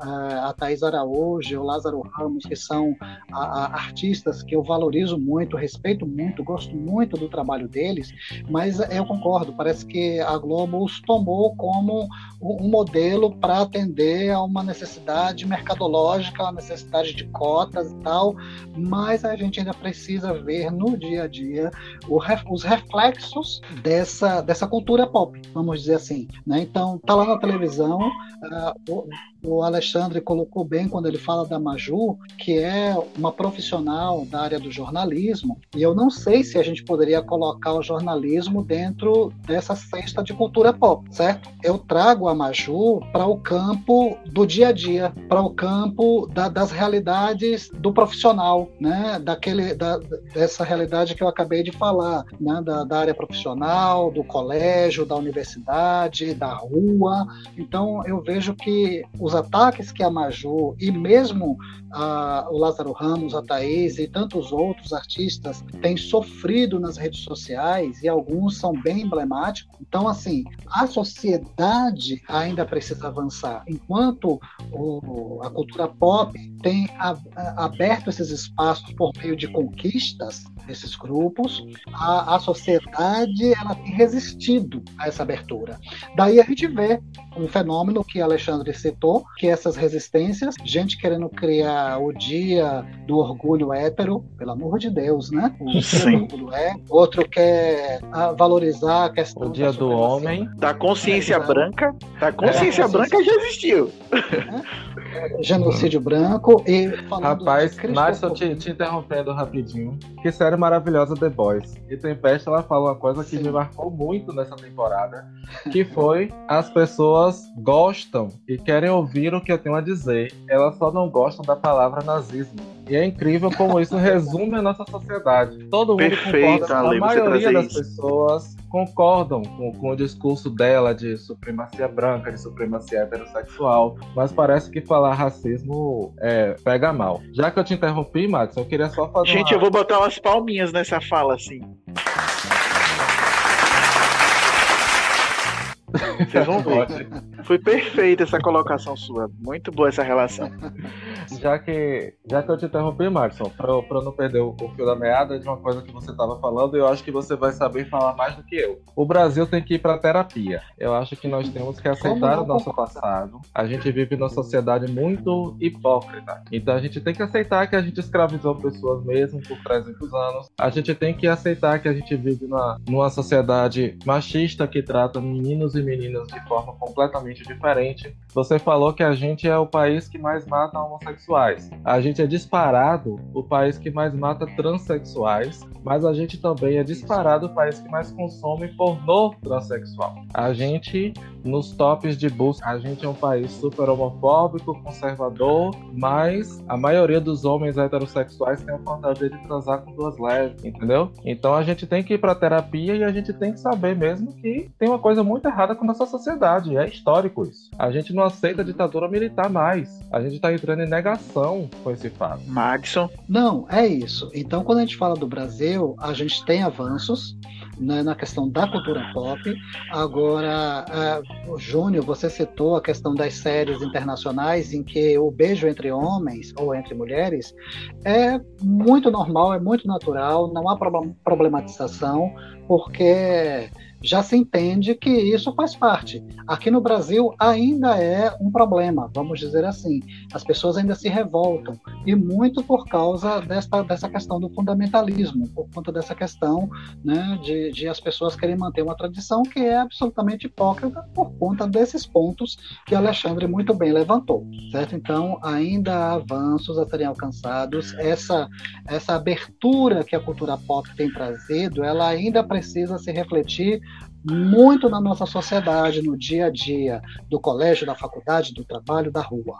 uh, a Thais Araújo, o Lázaro Ramos, que são a, a, artistas que eu valorizo muito, respeito muito, gosto muito do trabalho deles, mas eu concordo, parece que a Globo os tomou como um modelo para atender a uma necessidade mercadológica, uma necessidade de cotas e tal, mas a gente ainda precisa ver no dia a dia os reflexos dessa, dessa cultura pop, vamos dizer assim. Né? Então, tá lá na televisão, uh, important o Alexandre colocou bem quando ele fala da Maju, que é uma profissional da área do jornalismo, e eu não sei se a gente poderia colocar o jornalismo dentro dessa cesta de cultura pop, certo? Eu trago a Maju para o campo do dia a dia, para o campo da, das realidades do profissional, né? Daquele, da, dessa realidade que eu acabei de falar, né? Da, da área profissional, do colégio, da universidade, da rua. Então eu vejo que os os ataques que a Maju e mesmo o Lázaro Ramos, a Thaís e tantos outros artistas têm sofrido nas redes sociais e alguns são bem emblemáticos. Então, assim, a sociedade ainda precisa avançar. Enquanto o, a cultura pop tem a, a, aberto esses espaços por meio de conquistas desses grupos, a, a sociedade ela tem resistido a essa abertura. Daí a gente vê um fenômeno que Alexandre citou, que é essas resistências, gente querendo criar o dia do orgulho hétero, pelo amor de Deus, né? O Sim. orgulho é. Outro quer ah, valorizar a questão o dia do homem, da consciência é, branca, da consciência é, branca já existiu. Genocídio branco e Rapaz, Márcio, te, te interrompendo rapidinho. Que série maravilhosa The Boys. E Tempesta ela falou uma coisa que Sim. me marcou muito nessa temporada, que foi as pessoas gostam e querem ouvir o que eu tenho a dizer. Elas só não gostam da palavra nazismo. E é incrível como isso resume a nossa sociedade. Todo mundo Perfeito, concorda, Ale, a maioria das isso. pessoas concordam com, com, o discurso dela de supremacia branca, de supremacia heterossexual, mas parece que falar racismo é, pega mal. Já que eu te interrompi, Matos, eu queria só fazer. Gente, uma... eu vou botar umas palminhas nessa fala, assim. Vocês vão ver. Foi perfeita essa colocação sua. Muito boa essa relação. Já que, já que eu te interrompi, Marson, para pra não perder o, o, fio da meada de uma coisa que você estava falando, eu acho que você vai saber falar mais do que eu. O Brasil tem que ir para terapia. Eu acho que nós temos que aceitar o nosso passado. A gente vive numa sociedade muito hipócrita. Então a gente tem que aceitar que a gente escravizou pessoas mesmo por 300 anos. A gente tem que aceitar que a gente vive numa, numa sociedade machista que trata meninos e meninas de forma completamente diferente. Você falou que a gente é o país que mais mata homossexuais. A gente é disparado o país que mais mata transexuais, mas a gente também é disparado o país que mais consome pornô transexual. A gente, nos tops de busca, a gente é um país super homofóbico, conservador, mas a maioria dos homens heterossexuais tem a fantasia de transar com duas lésbicas, entendeu? Então a gente tem que ir pra terapia e a gente tem que saber mesmo que tem uma coisa muito errada com a nossa sociedade. É histórico isso. A gente não aceita a ditadura militar mais. A gente tá entrando em negação com esse fato. Madison? Não, é isso. Então, quando a gente fala do Brasil, a gente tem avanços né, na questão da cultura pop. Agora, uh, Júnior, você citou a questão das séries internacionais em que o beijo entre homens ou entre mulheres é muito normal, é muito natural, não há problematização, porque já se entende que isso faz parte. Aqui no Brasil ainda é um problema, vamos dizer assim. As pessoas ainda se revoltam, e muito por causa dessa, dessa questão do fundamentalismo, por conta dessa questão né, de, de as pessoas querem manter uma tradição que é absolutamente hipócrita por conta desses pontos que Alexandre muito bem levantou, certo? Então, ainda há avanços a serem alcançados, essa, essa abertura que a cultura pop tem trazido, ela ainda precisa se refletir muito na nossa sociedade, no dia a dia, do colégio, da faculdade, do trabalho, da rua,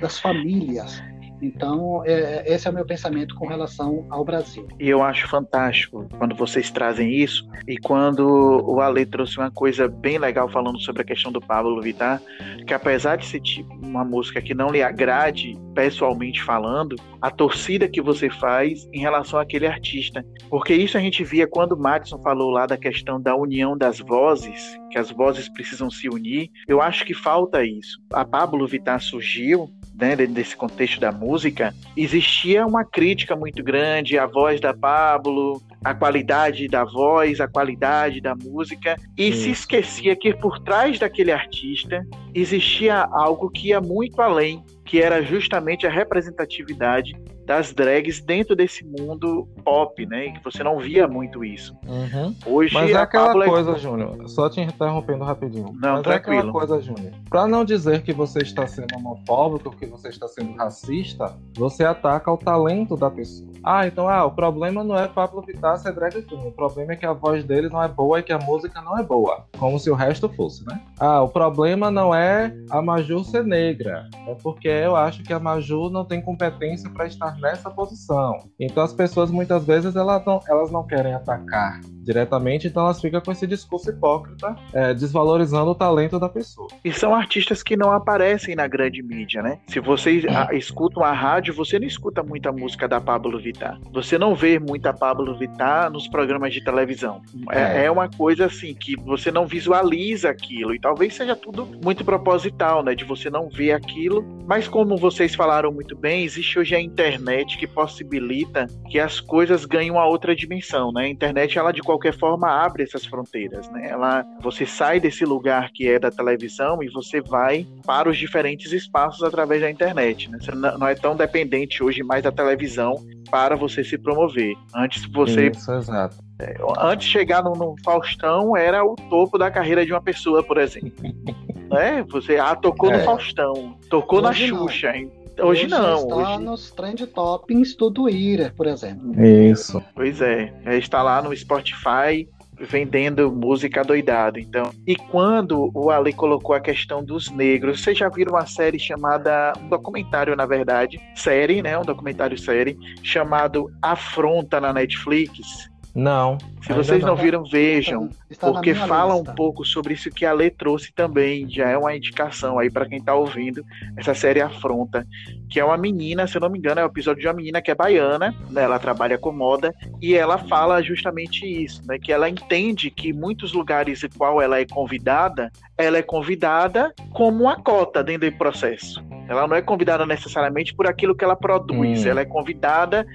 das famílias. Então, é, esse é o meu pensamento com relação ao Brasil. E eu acho fantástico quando vocês trazem isso e quando o Ale trouxe uma coisa bem legal falando sobre a questão do Pablo Vittar, que apesar de ser tipo uma música que não lhe agrade pessoalmente falando, a torcida que você faz em relação àquele artista. Porque isso a gente via quando o Madison falou lá da questão da união das vozes, que as vozes precisam se unir. Eu acho que falta isso. A Pablo Vittar surgiu né, desse contexto da música, existia uma crítica muito grande à voz da Pablo, a qualidade da voz, a qualidade da música, e Isso. se esquecia que por trás daquele artista existia algo que ia muito além, que era justamente a representatividade das drags dentro desse mundo pop, né? Que você não via muito isso. Uhum. Hoje Mas é aquela Pablo coisa, é... Júnior, só te interrompendo rapidinho. Não, Mas tranquilo. é aquela coisa, Júnior. Pra não dizer que você está sendo homofóbico, que você está sendo racista, você ataca o talento da pessoa. Ah, então ah, o problema não é Pablo Vittar ser drag queen. O problema é que a voz dele não é boa e que a música não é boa. Como se o resto fosse, né? Ah, o problema não é a Maju ser negra. É porque eu acho que a Maju não tem competência para estar nessa posição. Então as pessoas muitas vezes elas não, elas não querem atacar diretamente, então elas ficam com esse discurso hipócrita, é, desvalorizando o talento da pessoa. E são artistas que não aparecem na grande mídia, né? Se vocês escutam a rádio, você não escuta muita música da Pablo Vittar. Você não vê muita Pablo Vittar nos programas de televisão. É, é. é uma coisa assim que você não visualiza aquilo. E talvez seja tudo muito proposital, né? De você não ver aquilo. Mas como vocês falaram muito bem, existe hoje a internet que possibilita que as coisas ganhem uma outra dimensão, né? A internet, ela de qualquer forma abre essas fronteiras, né? Ela, você sai desse lugar que é da televisão e você vai para os diferentes espaços através da internet, né? Você não é tão dependente hoje mais da televisão para você se promover. Antes você Isso, exato. É, antes de chegar no, no, Faustão era o topo da carreira de uma pessoa, por exemplo. né? Você ah, tocou é. no Faustão, tocou Hoje na Xuxa, hein? Hoje, hoje não. Está hoje... nos trend toppings do Twitter, por exemplo. Isso. Pois é. Está lá no Spotify vendendo música doidado. Então, e quando o Ali colocou a questão dos negros, vocês já viram uma série chamada, um documentário na verdade, série, né, um documentário série chamado Afronta na Netflix. Não. Se vocês não viram, vejam, está, porque fala lista. um pouco sobre isso que a Lê trouxe também. Já é uma indicação aí para quem está ouvindo essa série Afronta, que é uma menina, se eu não me engano, é o um episódio de uma menina que é baiana, né, ela trabalha com moda e ela fala justamente isso, né, que ela entende que muitos lugares em qual ela é convidada, ela é convidada como uma cota dentro do processo. Ela não é convidada necessariamente por aquilo que ela produz, hum. ela é convidada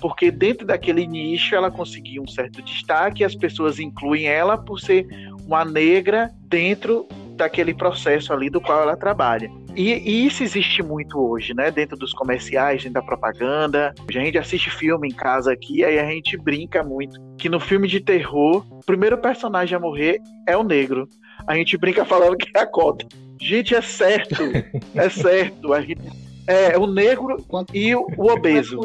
porque dentro daquele nicho ela conseguiu um certo destaque as pessoas incluem ela por ser uma negra dentro daquele processo ali do qual ela trabalha. E, e, isso existe muito hoje, né? Dentro dos comerciais, dentro da propaganda. A gente assiste filme em casa aqui, aí a gente brinca muito que no filme de terror, o primeiro personagem a morrer é o negro. A gente brinca falando que é a cota. Gente, é certo. é certo. A gente é, o negro Quanto... e o, o obeso.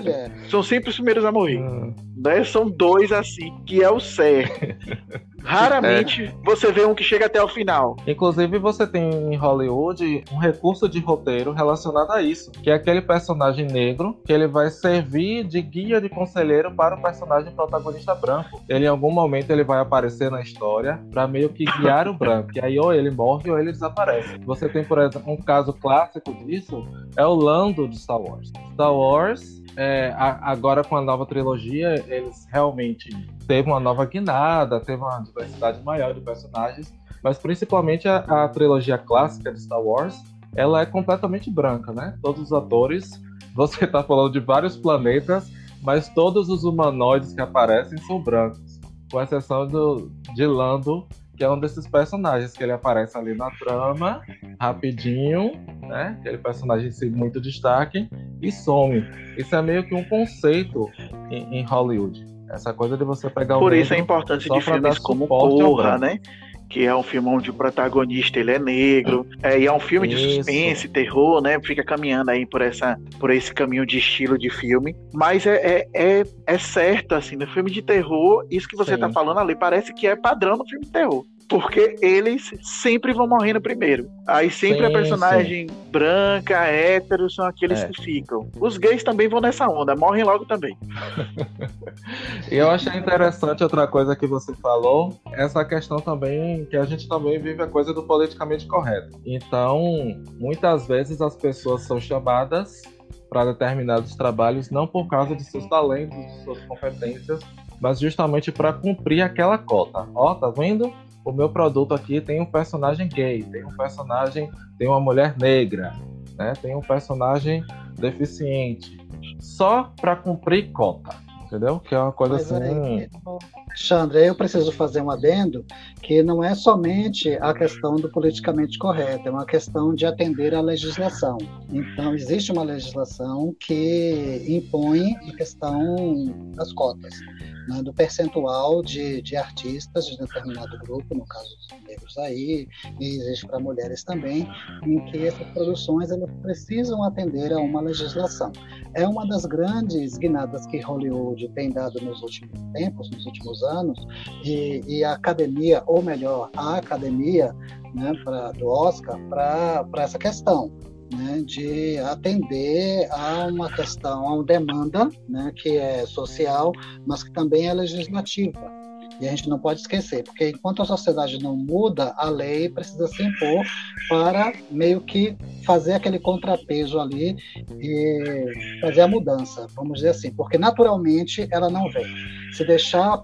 São sempre os primeiros a morrer. Hum. Né? São dois assim, que é o certo. Raramente é. você vê um que chega até o final. Inclusive, você tem em Hollywood um recurso de roteiro relacionado a isso, que é aquele personagem negro que ele vai servir de guia de conselheiro para o personagem protagonista branco. Ele em algum momento ele vai aparecer na história para meio que guiar o branco. E aí ou ele morre ou ele desaparece. Você tem, por exemplo, um caso clássico disso é o Lando de Star Wars. Star Wars é, agora com a nova trilogia, eles realmente teve uma nova guinada, teve uma diversidade maior de personagens, mas principalmente a, a, trilogia clássica de Star Wars, ela é completamente branca, né? Todos os atores, você está falando de vários planetas, mas todos os humanoides que aparecem são brancos, com exceção do, de Lando, que é um desses personagens que ele aparece ali na trama, rapidinho, né? Aquele personagem sem muito destaque e some. Isso é meio que um conceito em, em Hollywood. Essa coisa de você pegar Por isso a importância de filmes como Porra, né? que é um filme onde o protagonista ele é negro, é, e é um filme de Isso. suspense, terror, né? Fica caminhando aí por, essa, por esse caminho de estilo de filme. Mas é, é, é, é certo, assim, no filme de terror, isso que você Sim. tá falando ali parece que é padrão no filme de terror porque eles sempre vão morrendo primeiro. Aí sempre sim, a personagem sim. branca, hétero, são aqueles é. que ficam. Os gays também vão nessa onda, morrem logo também. e eu achei interessante outra coisa que você falou, essa questão também, que a gente também vive a coisa do politicamente correto. Então, muitas vezes as pessoas são chamadas para determinados trabalhos não por causa de seus talentos, de suas competências, mas justamente para cumprir aquela cota. Ó, tá vendo? O meu produto aqui tem um personagem gay, tem um personagem, tem uma mulher negra, né? Tem um personagem deficiente, só para cumprir cota, entendeu? Que é uma coisa Mas assim. Aí, Alexandre, eu preciso fazer um adendo que não é somente a questão do politicamente correto, é uma questão de atender à legislação. Então, existe uma legislação que impõe a questão das cotas né, do percentual de, de artistas de determinado grupo, no caso dos negros aí, e existe para mulheres também, em que essas produções elas precisam atender a uma legislação. É uma das grandes guinadas que Hollywood tem dado nos últimos tempos, nos últimos anos, e, e a academia, ou melhor, a academia né, pra, do Oscar para essa questão né, de atender a uma questão, a uma demanda né, que é social, mas que também é legislativa. E a gente não pode esquecer, porque enquanto a sociedade não muda, a lei precisa se impor para meio que fazer aquele contrapeso ali e fazer a mudança, vamos dizer assim, porque naturalmente ela não vem. Se deixar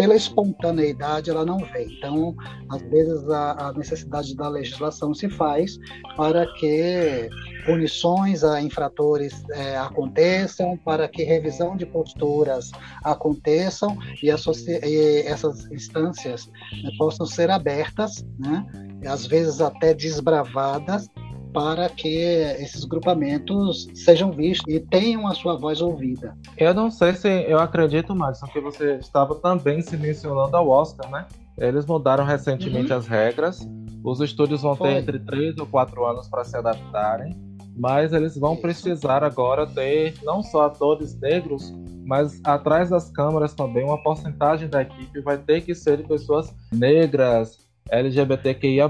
pela espontaneidade ela não vem. Então, às vezes a, a, necessidade da legislação se faz para que punições a infratores é, aconteçam, para que revisão de posturas aconteçam e, e essas instâncias né, possam ser abertas, né, às vezes até desbravadas, para que esses grupamentos sejam vistos e tenham a sua voz ouvida. Eu não sei se eu acredito mais, que você estava também se mencionando ao Oscar, né? Eles mudaram recentemente uhum. as regras. Os estúdios vão Foi. ter entre 3 ou 4 anos para se adaptarem, mas eles vão Isso. precisar agora ter não só atores negros, mas atrás das câmeras também uma porcentagem da equipe vai ter que ser de pessoas negras, LGBTQIA+,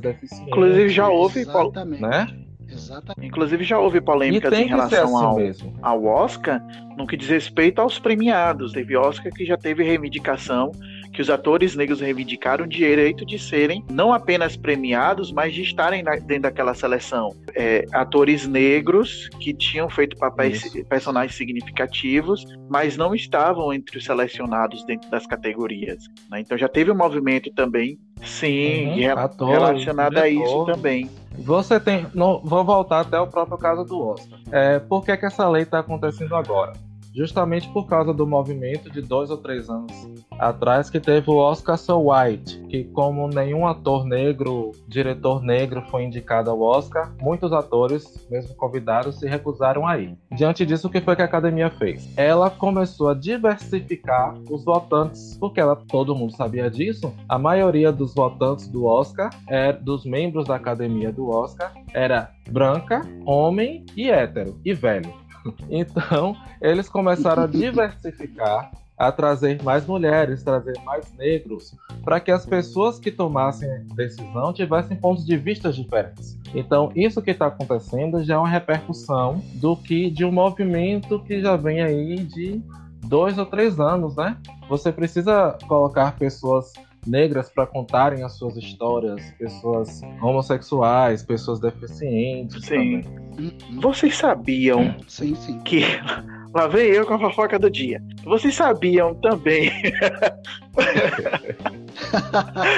deficiente. Inclusive já houve, né? Exatamente. Inclusive já houve polêmicas em relação assim ao, ao Oscar no que diz respeito aos premiados. Teve Oscar que já teve reivindicação que os atores negros reivindicaram o direito de serem não apenas premiados, mas de estarem na, dentro daquela seleção. É, atores negros que tinham feito papéis, Isso. personagens significativos, mas não estavam entre os selecionados dentro das categorias. Né? Então já teve um movimento também, sim, uhum, ator, relacionado diretor. a isso também. Você tem. vou voltar até o próprio caso do Oscar. É, por que, que essa lei está acontecendo agora? Justamente por causa do movimento de dois ou três anos atrás que teve o Oscar So White, que como nenhum ator negro, diretor negro foi indicado ao Oscar, muitos atores, mesmo convidados, se recusaram a ir. Diante disso, o que foi que a academia fez? Ela começou a diversificar os votantes, porque ela, todo mundo sabia disso. A maioria dos votantes do Oscar, é, dos membros da academia do Oscar, era branca, homem e hétero e velho. Então, eles começaram a diversificar, a trazer mais mulheres, trazer mais negros, para que as pessoas que tomassem decisão tivessem pontos de vista diferentes. Então, isso que está acontecendo já é uma repercussão do que de um movimento que já vem aí de dois ou três anos, né? Você precisa colocar pessoas negras para contarem as suas histórias, pessoas homossexuais, pessoas deficientes. Sim. Também. Vocês sabiam sim, sim. que. Lá vem eu com a fofoca do dia. Vocês sabiam também.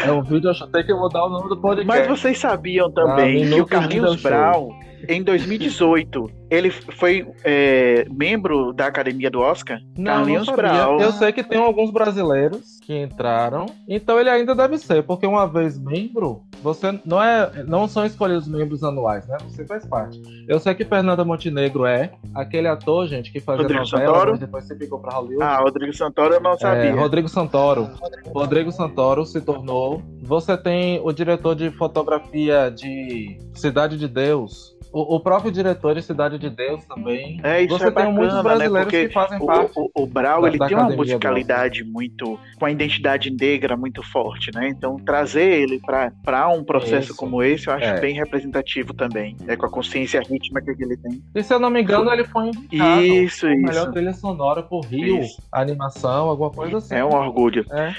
é um vídeo, eu até que eu vou dar o nome do podcast. Mas vocês sabiam também ah, que o Carlinhos Brown, em 2018, ele foi é, membro da academia do Oscar? Não, Carlinhos não. Eu sei que tem alguns brasileiros que entraram, então ele ainda deve ser, porque uma vez membro, você não é, não são escolhidos membros anuais, né? Você faz parte. Eu sei que Fernanda Montenegro é aquele ator, gente, que fazia Rodrigo novela, Santoro? depois se ficou para Hollywood. Ah, Rodrigo Santoro eu não é, sabia. É, Rodrigo Santoro. Rodrigo Santoro se tornou. Você tem o diretor de fotografia de Cidade de Deus, o, o, próprio diretor de Cidade de Deus também. É, isso Você é tem bacana, muitos né? brasileiros né? que fazem parte. O, o, o Brau, da, ele tem uma musicalidade muito. com a identidade negra muito forte, né? Então, trazer ele para um processo isso. como esse, eu acho é. bem representativo também. É com a consciência rítmica que ele tem. E se eu não me engano, ele foi indicado. Isso, isso. Melhor trilha sonora por Rio, isso. animação, alguma coisa assim. É um orgulho. É.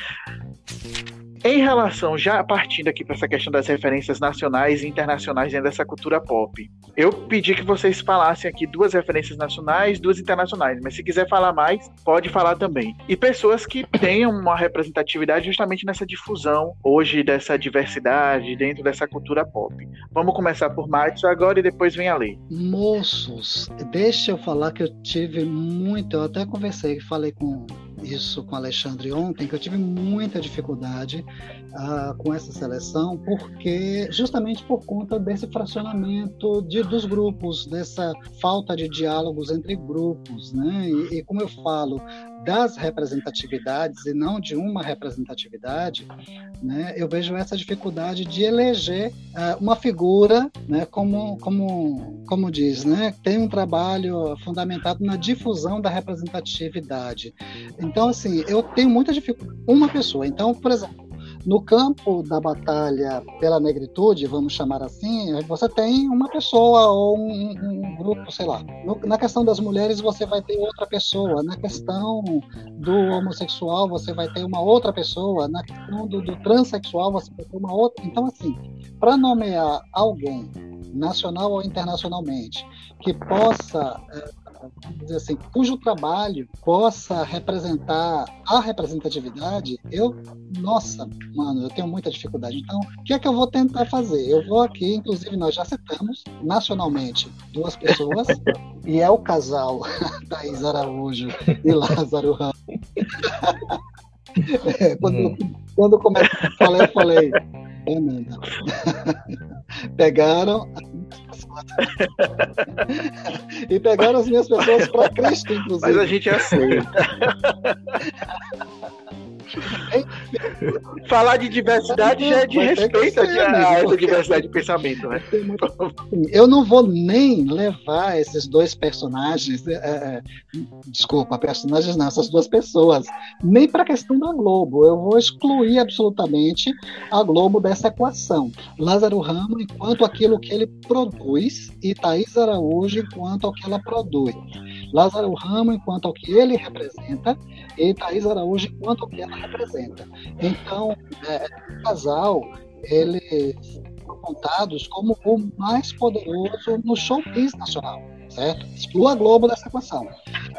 Em relação, já partindo aqui para essa questão das referências nacionais e internacionais dentro dessa cultura pop, eu pedi que vocês falassem aqui duas referências nacionais, duas internacionais, mas se quiser falar mais, pode falar também. E pessoas que tenham uma representatividade justamente nessa difusão hoje dessa diversidade dentro dessa cultura pop. Vamos começar por Matos agora e depois vem a lei. Moços, deixa eu falar que eu tive muito, eu até conversei, falei com isso com Alexandre ontem, que eu tive muita dificuldade uh, com essa seleção, porque justamente por conta desse fracionamento de, dos grupos, dessa falta de diálogos entre grupos, né? E, e como eu falo, das representatividades e não de uma representatividade, né, eu vejo essa dificuldade de eleger uh, uma figura, né, como, como, como diz, né, tem um trabalho fundamentado na difusão da representatividade. Então, assim, eu tenho muita dificuldade. Uma pessoa, então, por exemplo, No campo da batalha pela negritude, vamos chamar assim, você tem uma pessoa ou um, um grupo, sei lá. No, na questão das mulheres, você vai ter outra pessoa. Na questão do homossexual, você vai ter uma outra pessoa. Na questão do, do transexual, você vai ter uma outra. Então, assim, para nomear alguém nacional ou internacionalmente, que possa vamos dizer assim, cujo trabalho possa representar a representatividade, eu, nossa, mano, eu tenho muita dificuldade. Então, o que é que eu vou tentar fazer? Eu vou aqui, inclusive, nós já citamos nacionalmente duas pessoas, e é o casal Thaís Araújo e Lázaro Ramos. é, quando, hum. quando comecei a falar, eu falei, é, Pegaram e pegaram as minhas pessoas para Cristo, inclusive. Mas a gente aceita. Falar de diversidade já é de respeito a essa diversidade de pensamento, né? Eu não vou nem levar esses dois personagens, é, é, desculpa, personagens não, essas duas pessoas, nem para a questão da Globo. Eu vou excluir absolutamente a Globo dessa equação. Lázaro Ramos, enquanto aquilo que ele produz, e Thaís Araújo, enquanto ao que ela produz. Lázaro Ramos, enquanto ao que ele representa, e Thaís Araújo, enquanto ao que ela representa. Então, é, o casal, eles são contados como o mais poderoso no showbiz nacional, certo? Exclua a Globo dessa equação.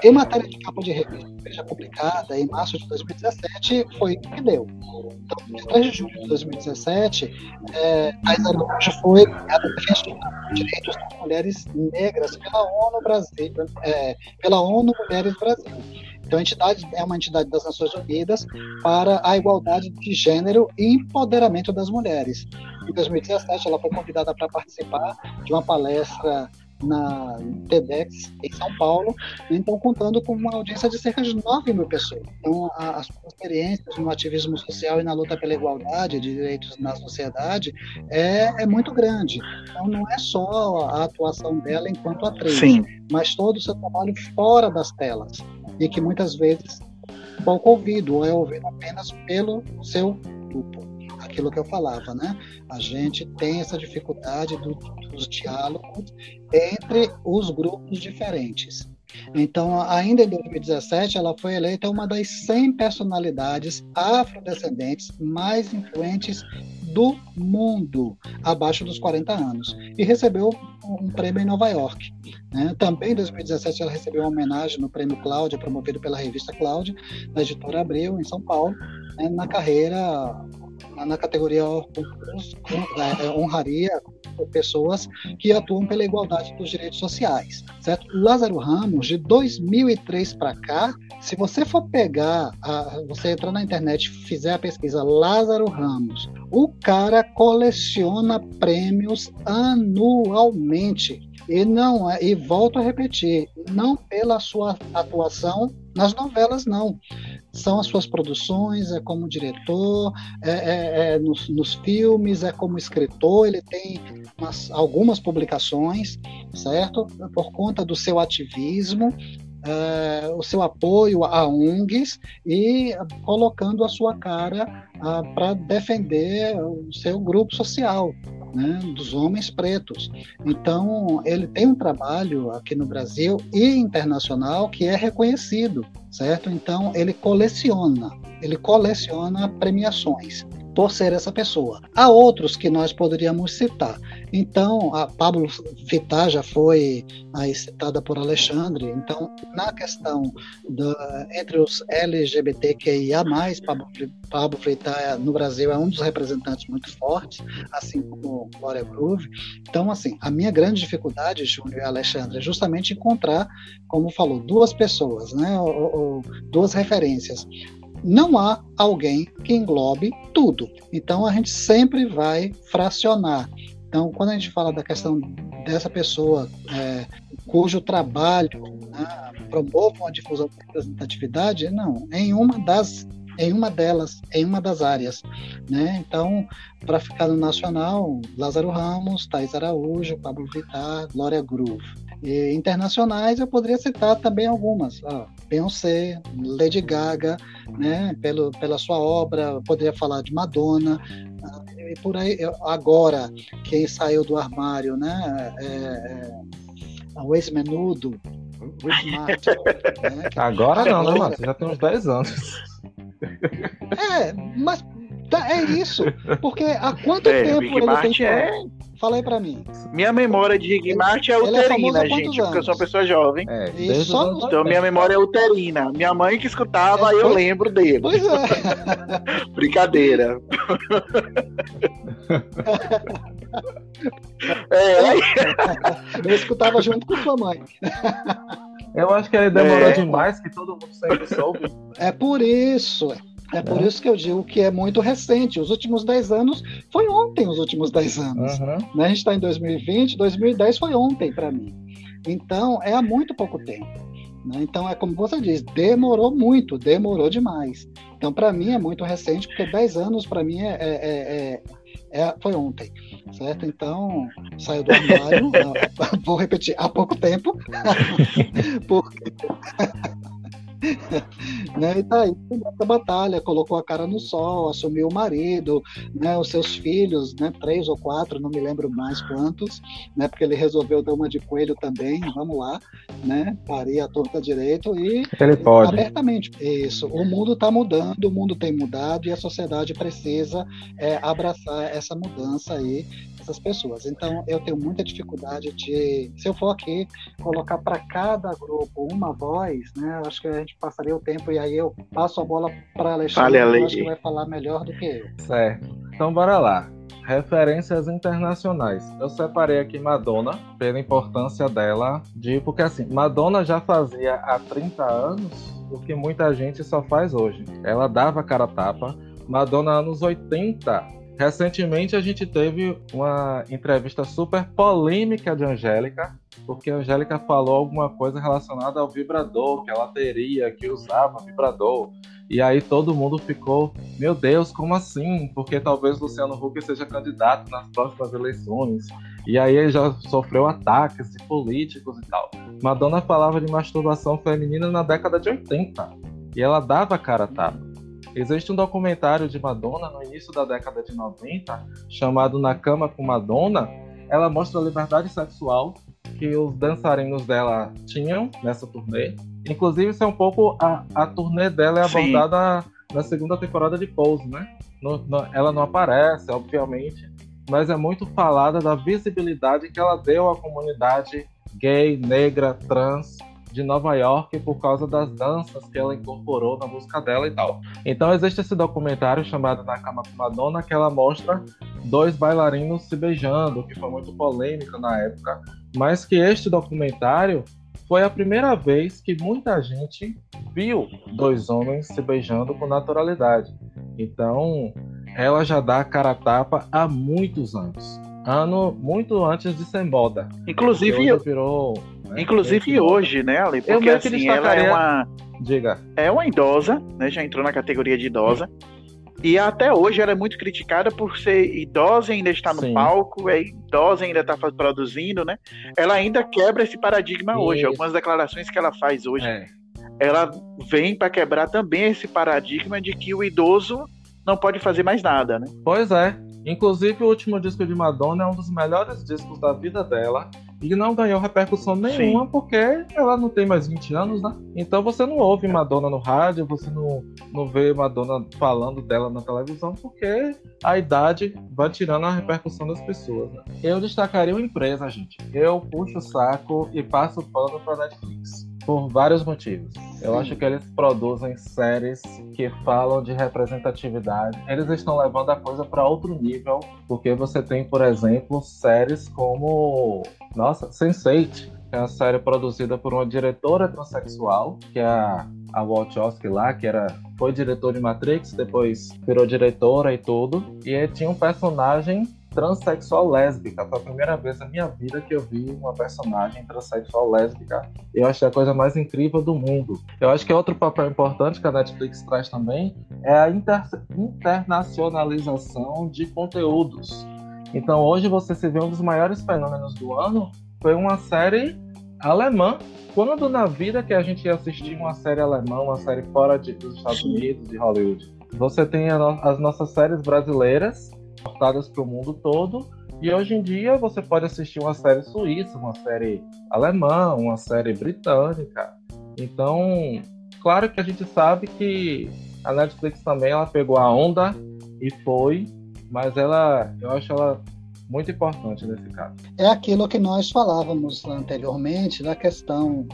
Em matéria de capa de revista, publicada em março de 2017, foi o que deu. Então, em 3 de julho de 2017, é, Thais Araújo foi a defesa direitos das mulheres negras pela ONU Brasil, é, pela ONU Mulheres Brasil. Então, a entidade é uma entidade das Nações Unidas para a igualdade de gênero e empoderamento das mulheres. Em 2017, ela foi convidada para participar de uma palestra na TEDx em São Paulo, então contando com uma audiência de cerca de 9 mil pessoas. Então, a, as suas experiências no ativismo social e na luta pela igualdade de direitos na sociedade é, é muito grande. Então, não é só a atuação dela enquanto atriz, Sim. mas todo o seu trabalho fora das telas e que muitas vezes pouco ouvido ou é ouvido apenas pelo seu grupo. Aquilo que eu falava, né? A gente tem essa dificuldade do, dos diálogos entre os grupos diferentes. Então, ainda em 2017, ela foi eleita uma das 100 personalidades afrodescendentes mais influentes do mundo, abaixo dos 40 anos, e recebeu um prêmio em Nova York. Né? Também em 2017 ela recebeu uma homenagem no Prêmio Cláudia, promovido pela revista Cláudia, da editora Abreu, em São Paulo, né? na carreira, na categoria é, honraria pessoas que atuam pela igualdade dos direitos sociais, certo? Lázaro Ramos, de 2003 para cá, se você for pegar, a, você entrar na internet fizer a pesquisa Lázaro Ramos, o cara coleciona prêmios anualmente. E não é, e volto a repetir, não pela sua atuação nas novelas, não. São as suas produções, é como diretor, é, é, é nos, nos, filmes, é como escritor, ele tem umas, algumas publicações, certo? Por conta do seu ativismo, é, o seu apoio a ONGs e colocando a sua cara para defender o seu grupo social, né, dos homens pretos. Então, ele tem um trabalho aqui no Brasil e internacional que é reconhecido, certo? Então, ele coleciona, ele coleciona premiações por ser essa pessoa. Há outros que nós poderíamos citar. Então, a Pablo Vittar já foi aí citada por Alexandre. Então, na questão entre os LGBTQIA+, Pablo, Pablo Vittar no Brasil é um dos representantes muito fortes, assim como Glória Groove. Então, assim, a minha grande dificuldade, Júnior e Alexandre, é justamente encontrar, como falou, duas pessoas, né, ou, ou duas referências não há alguém que englobe tudo. Então a gente sempre vai fracionar. Então, quando a gente fala da questão dessa pessoa é, cujo trabalho né, promove uma difusão de representatividade, não, em uma das em uma delas, em uma das áreas. Né? Então, para ficar no nacional, Lázaro Ramos, Thais Araújo, Pablo Vittar, Glória Groove. E internacionais eu poderia citar também algumas. Ah, Beyoncé, Lady Gaga, né, pelo, pela sua obra, poderia falar de Madonna, ah, e por aí, agora, quem saiu do armário, né, é, é, o ex-menudo, Rick Martin. Né, agora não, né, mano? Você já tem uns 10 anos. É, mas tá, é isso. Porque há quanto é, tempo Rick ele Martin tem... É... Fala aí pra mim. Minha memória de Rick Martin é, é uterina, é gente, anos? porque eu sou uma pessoa jovem. É, só... Então minha memória é uterina. Minha mãe que escutava, é, eu foi... lembro dele. Pois é. Brincadeira. é. Eu escutava junto com sua mãe. Eu acho que ele demorou é. demais, que todo mundo sempre soube. É por isso. É por é. isso que eu digo que é muito recente. Os últimos 10 anos foi ontem, os últimos 10 anos. Uhum. Né? A gente está em 2020, 2010 foi ontem para mim. Então, é há muito pouco tempo. Né? Então, é como você diz, demorou muito, demorou demais. Então, para mim, é muito recente, porque 10 anos, para mim, é, é, é, é, foi ontem. Certo? Então, saiu do armário, vou repetir, há pouco tempo, porque né? E tá aí essa batalha, colocou a cara no sol, assumiu o marido, né? Os seus filhos, né? Três ou quatro, não me lembro mais quantos, né? Porque ele resolveu dar uma de coelho também, vamos lá, né? Paria a torta direito e ele pode. abertamente. Isso. O mundo está mudando, o mundo tem mudado e a sociedade precisa é, abraçar essa mudança aí essas pessoas. Então, eu tenho muita dificuldade de, se eu for aqui colocar para cada grupo uma voz, né? Acho que a gente passaria o tempo e aí eu passo a bola para Alexandre, que acho que vai falar melhor do que eu. Certo. Então, bora lá. Referências internacionais. Eu separei aqui Madonna pela importância dela, de porque assim, Madonna já fazia há 30 anos o que muita gente só faz hoje. Ela dava cara tapa. Madonna anos 80 Recentemente a gente teve uma entrevista super polêmica de Angélica, porque a Angélica falou alguma coisa relacionada ao vibrador, que ela teria, que usava vibrador. E aí todo mundo ficou, meu Deus, como assim? Porque talvez Luciano Huck seja candidato nas próximas eleições. E aí ele já sofreu ataques de políticos e tal. Madonna falava de masturbação feminina na década de 80. E ela dava cara a tapa. Existe um documentário de Madonna no início da década de 90, chamado Na Cama com Madonna. Ela mostra a liberdade sexual que os dançarinos dela tinham nessa turnê. Inclusive, isso é um pouco a, a turnê dela é abordada na segunda temporada de Pose, né? No, no, ela não aparece, obviamente, mas é muito falada da visibilidade que ela deu à comunidade gay, negra, trans de Nova York por causa das danças que ela incorporou na música dela e tal. Então existe esse documentário chamado Na Cama com Madonna que ela mostra dois bailarinos se beijando, que foi muito polêmico na época, mas que este documentário foi a primeira vez que muita gente viu dois homens se beijando com naturalidade. Então, ela já dá cara a tapa há muitos anos. Ano muito antes de ser moda. Inclusive, virou né? Inclusive hoje, né, Ale? Porque assim, ela é uma. Diga. É uma idosa, né? Já entrou na categoria de idosa. E até hoje ela é muito criticada por ser idosa e ainda está no Sim. palco, é idosa e ainda está produzindo, né? Ela ainda quebra esse paradigma Isso. hoje. Algumas declarações que ela faz hoje, é. ela vem para quebrar também esse paradigma de que o idoso não pode fazer mais nada, né? Pois é. Inclusive, o último disco de Madonna é um dos melhores discos da vida dela. E não ganhou repercussão nenhuma Sim. porque ela não tem mais 20 anos, né? Então você não ouve Madonna no rádio, você não, não vê Madonna falando dela na televisão porque a idade vai tirando a repercussão das pessoas. Né? Eu destacaria uma empresa, gente. Eu puxo o saco e passo o pano pra Netflix por vários motivos. Eu acho que eles produzem séries que falam de representatividade. Eles estão levando a coisa para outro nível, porque você tem, por exemplo, séries como, nossa, Sense8, que é uma série produzida por uma diretora transexual, que é a, a Wachowski lá, que era foi diretor de Matrix, depois virou diretora e tudo. E tinha um personagem transexual lésbica. Foi a primeira vez na minha vida que eu vi uma personagem transexual lésbica. Eu achei a coisa mais incrível do mundo. Eu acho que outro papel importante que a Netflix traz também é a inter internacionalização de conteúdos. Então hoje você se vê um dos maiores fenômenos do ano foi uma série alemã. Quando na vida que a gente ia assistir uma série alemã, uma série fora de, dos Estados Unidos, de Hollywood, você tem no, as nossas séries brasileiras portadas para o mundo todo. E hoje em dia você pode assistir uma série suíça, uma série alemã, uma série britânica. Então, claro que a gente sabe que a Netflix também ela pegou a onda e foi, mas ela, eu acho ela muito importante nesse caso. É aquilo que nós falávamos anteriormente da questão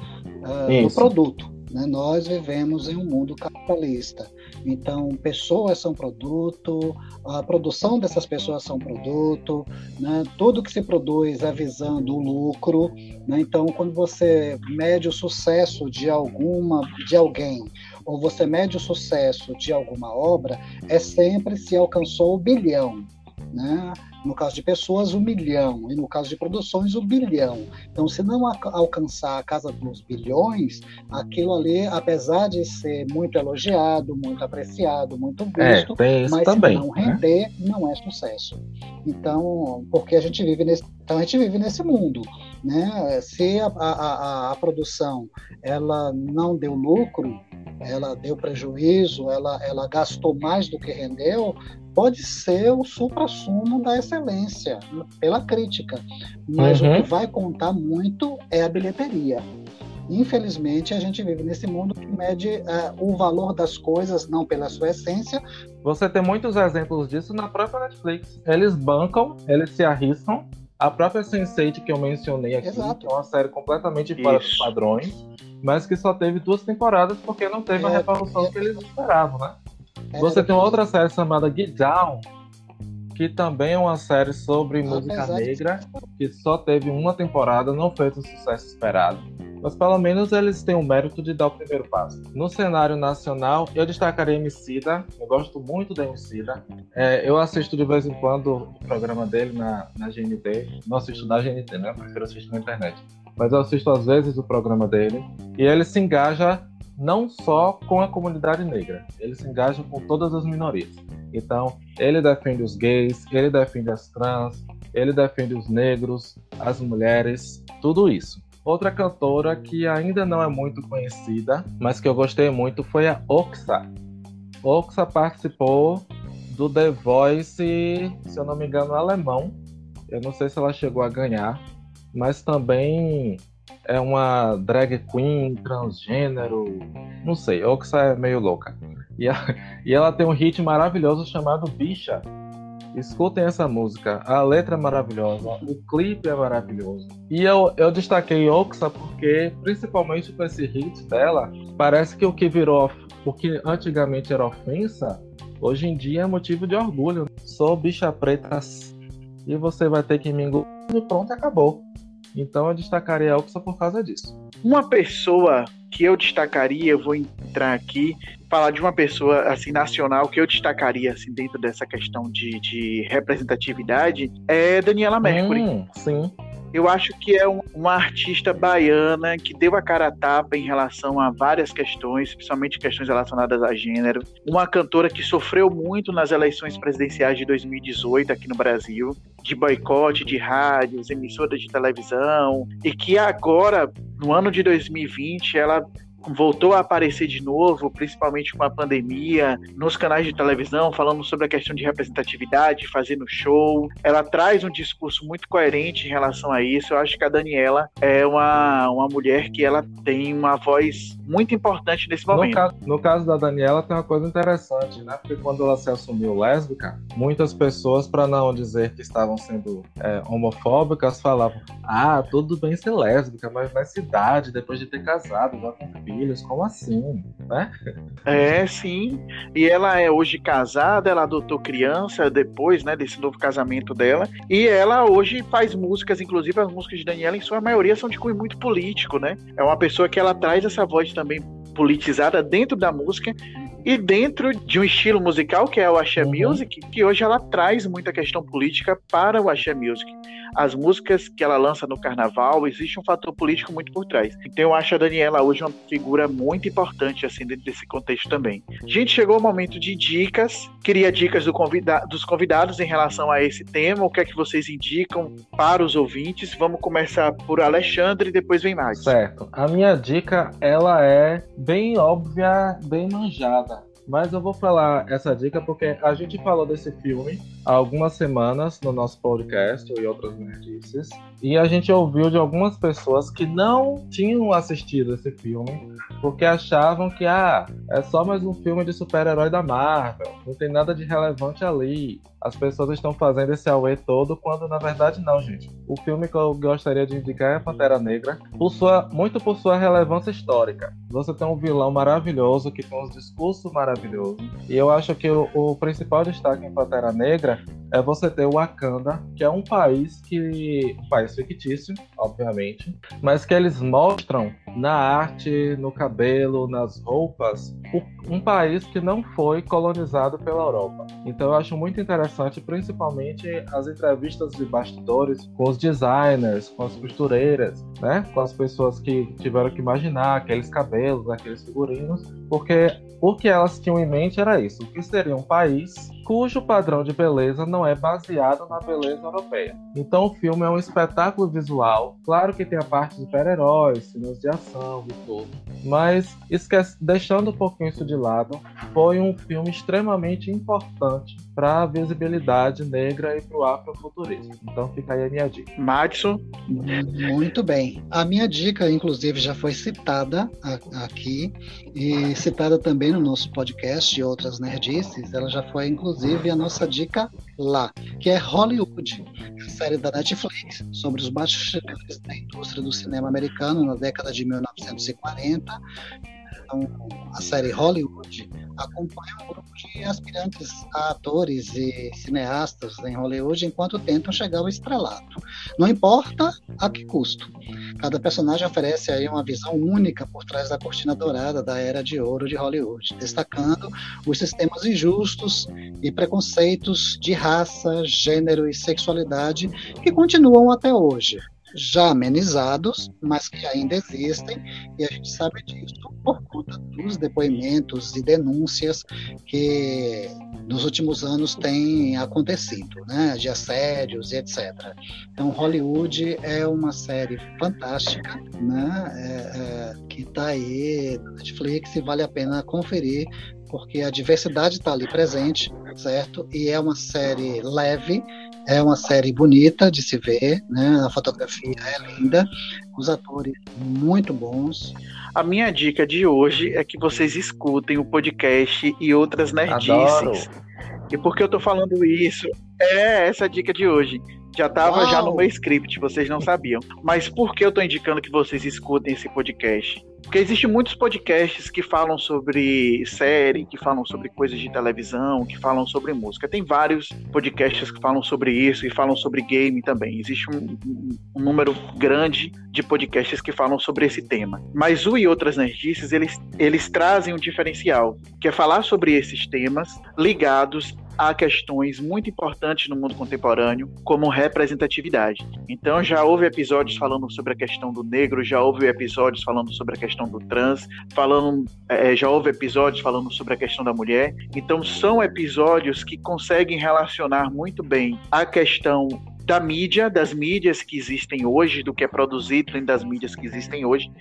uh, do produto. Né? Nós vivemos em um mundo capitalista. Então, pessoas são produto, a produção dessas pessoas são produto, né? tudo que se produz é visando o lucro. Né? Então, quando você mede o sucesso de alguma, de alguém, ou você mede o sucesso de alguma obra, é sempre se alcançou o bilhão. Né? No caso de pessoas, um milhão. E no caso de produções, um bilhão. Então, se não alcançar a casa dos bilhões, aquilo ali, apesar de ser muito elogiado, muito apreciado, muito é, visto, é, mas também, se não né? render, né? não é sucesso. Então, porque a gente vive nesse, então a gente vive nesse mundo. Né? Se a, a, a, a produção ela não deu lucro, ela deu prejuízo, ela, ela gastou mais do que rendeu, pode ser o supra-sumo da excelência pela crítica, mas uhum. o que vai contar muito é a bilheteria. Infelizmente, a gente vive nesse mundo que mede uh, o valor das coisas não pela sua essência. Você tem muitos exemplos disso na própria Netflix. Eles bancam, eles se arriscam. A própria Sense8 que eu mencionei aqui, Exato. que é uma série completamente fora dos padrões, mas que só teve duas temporadas porque não teve é, a revolução é, que eles esperavam, né? É, Você tem uma outra série chamada Get Down, que também é uma série sobre música negra, que só teve uma temporada, não fez o sucesso esperado. Mas pelo menos eles têm o mérito de dar o primeiro passo. No cenário nacional, eu destacaria Emicida, eu gosto muito da Emicida. É, eu assisto de vez em quando o programa dele na, na GNT, não assisto na GNT, né? Eu prefiro assistir na internet. Mas eu assisto às vezes o programa dele, e ele se engaja não só com a comunidade negra, ele se engaja com todas as minorias. Então, ele defende os gays, ele defende as trans, ele defende os negros, as mulheres, tudo isso. Outra cantora que ainda não é muito conhecida, mas que eu gostei muito foi a Oxa. Oxa participou do The Voice, se eu não me engano, alemão. Eu não sei se ela chegou a ganhar, mas também é uma drag queen, transgênero, não sei, Oxa é meio louca. E, a, e ela tem um hit maravilhoso chamado Bicha. Escutem essa música, a letra é maravilhosa, o clipe é maravilhoso. E eu, eu destaquei Oxa porque, principalmente com esse hit dela, parece que o que virou, o que antigamente era ofensa, hoje em dia é motivo de orgulho. Sou bicha preta e você vai ter que me engolir e pronto, acabou. Então eu destacaria a só por causa disso. Uma pessoa que eu destacaria, eu vou entrar aqui, falar de uma pessoa assim nacional que eu destacaria assim dentro dessa questão de, de representatividade é Daniela Mercury. Hum, sim. Eu acho que é um, uma artista baiana que deu a cara a tapa em relação a várias questões, principalmente questões relacionadas a gênero. Uma cantora que sofreu muito nas eleições presidenciais de 2018 aqui no Brasil, de boicote de rádios, emissoras de televisão, e que agora, no ano de 2020, ela voltou a aparecer de novo, principalmente com a pandemia, nos canais de televisão, falando sobre a questão de representatividade, fazendo show. Ela traz um discurso muito coerente em relação a isso. Eu acho que a Daniela é uma, uma mulher que ela tem uma voz muito importante nesse momento. No caso, no caso da Daniela tem uma coisa interessante, né? Porque quando ela se assumiu lésbica, muitas pessoas, para não dizer que estavam sendo é, homofóbicas, falavam: ah, tudo bem ser lésbica, mas na cidade, depois de ter casado, já com filhos, como assim? Né? É, sim. E ela é hoje casada, ela adotou criança depois né, desse novo casamento dela. E ela hoje faz músicas, inclusive as músicas de Daniela, em sua maioria, são de cunho muito político, né? É uma pessoa que ela traz essa voz também politizada dentro da música e dentro de um estilo musical que é o Axé uhum. Music, que hoje ela traz muita questão política para o Axé Music. As músicas que ela lança no carnaval, existe um fator político muito por trás. Então eu acho a Daniela hoje uma figura muito importante assim dentro desse contexto também. Gente, chegou o momento de dicas. Queria dicas do convida dos convidados em relação a esse tema. O que é que vocês indicam para os ouvintes? Vamos começar por Alexandre e depois vem mais. Certo. A minha dica ela é bem óbvia, bem manjada. Mas eu vou falar essa dica porque a gente falou desse filme há algumas semanas no nosso podcast e outras notícias. E a gente ouviu de algumas pessoas que não tinham assistido esse filme porque achavam que ah, é só mais um filme de super-herói da Marvel, não tem nada de relevante ali. As pessoas estão fazendo esse auê todo, quando na verdade não, gente. O filme que eu gostaria de indicar é Pantera Negra, por sua, muito por sua relevância histórica. Você tem um vilão maravilhoso que tem um discurso maravilhoso. E eu acho que o, o principal destaque em Pantera Negra é você ter o Wakanda, que é um país que. um país fictício, obviamente, mas que eles mostram na arte, no cabelo, nas roupas, um país que não foi colonizado pela Europa. Então eu acho muito interessante, principalmente as entrevistas de bastidores com os designers, com as costureiras, né? Com as pessoas que tiveram que imaginar aqueles cabelos, aqueles figurinos, porque o que elas tinham em mente era isso: que seria um país cujo padrão de beleza não é baseado na beleza europeia. Então o filme é um espetáculo visual. Claro que tem a parte de super-heróis, cenas de ação e tudo. Mas esquece, deixando um pouquinho isso de lado, foi um filme extremamente importante para a visibilidade negra e para o afrofuturismo. Então fica aí a minha dica. Madison? Muito bem. A minha dica, inclusive, já foi citada aqui e citada também no nosso podcast e outras nerdices. Ela já foi, inclusive, a nossa dica lá, que é Hollywood, série da Netflix sobre os bastidores da indústria do cinema americano na década de 1940 então, a série Hollywood acompanha um grupo de aspirantes a atores e cineastas em Hollywood enquanto tentam chegar ao estrelato. Não importa a que custo. Cada personagem oferece aí uma visão única por trás da cortina dourada da era de ouro de Hollywood, destacando os sistemas injustos e preconceitos de raça, gênero e sexualidade que continuam até hoje já amenizados, mas que ainda existem, e a gente sabe disso por conta dos depoimentos e denúncias que nos últimos anos têm acontecido, né, de assédios e etc. Então, Hollywood é uma série fantástica, né, é, é, que está aí na Netflix e vale a pena conferir, porque a diversidade está ali presente, certo? E é uma série leve, é uma série bonita de se ver, né? A fotografia é linda, os atores muito bons. A minha dica de hoje é que vocês escutem o podcast e outras nerdices. Adoro. E por que eu tô falando isso? É essa a dica de hoje. Já estava já no meu script, vocês não sabiam. Mas por que eu tô indicando que vocês escutem esse podcast? Porque existem muitos podcasts que falam sobre série, que falam sobre coisas de televisão, que falam sobre música. Tem vários podcasts que falam sobre isso e falam sobre game também. Existe um, um número grande de podcasts que falam sobre esse tema. Mas o e outras nerdices, eles, eles trazem um diferencial, que é falar sobre esses temas ligados a questões muito importantes no mundo contemporâneo, como representatividade. Então, já houve episódios falando sobre a questão do negro, já houve episódios falando sobre a questão do trans, falando, é, já houve episódios falando sobre a questão da mulher. Então, são episódios que conseguem relacionar muito bem a questão da mídia, das mídias que existem hoje, do que é produzido dentro das mídias que existem hoje,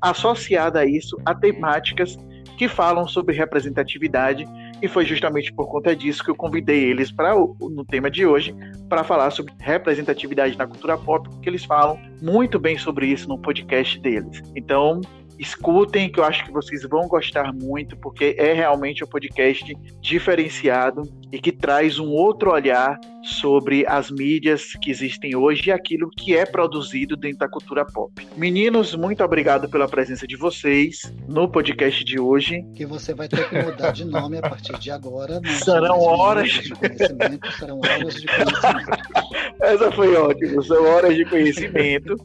associada a isso a temáticas que falam sobre representatividade e foi justamente por conta disso que eu convidei eles para no tema de hoje para falar sobre representatividade na cultura pop, porque eles falam muito bem sobre isso no podcast deles. Então, escutem, que eu acho que vocês vão gostar muito, porque é realmente um podcast diferenciado e que traz um outro olhar sobre as mídias que existem hoje e aquilo que é produzido dentro da cultura pop. Meninos, muito obrigado pela presença de vocês no podcast de hoje. Que você vai ter que mudar de nome a partir de agora. Serão horas. De conhecimento, serão horas de conhecimento. Essa foi ótima. São horas de conhecimento.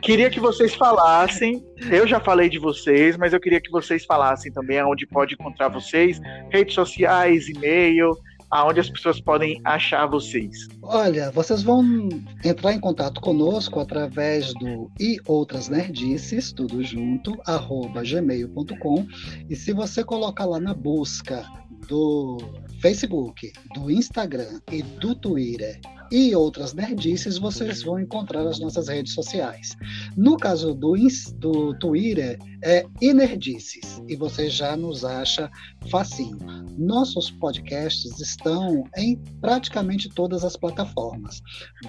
Queria que vocês falassem. Eu já falei de vocês, mas eu queria que vocês falassem também aonde pode encontrar vocês, redes sociais, e-mail, aonde as pessoas podem achar vocês? Olha, vocês vão entrar em contato conosco através do e outras nerdices, tudo junto, arroba gmail.com. E se você colocar lá na busca do Facebook, do Instagram e do Twitter e outras nerdices, vocês vão encontrar as nossas redes sociais. No caso do, do Twitter, é Inerdices, e você já nos acha facinho. Nossos podcasts estão em praticamente todas as plataformas.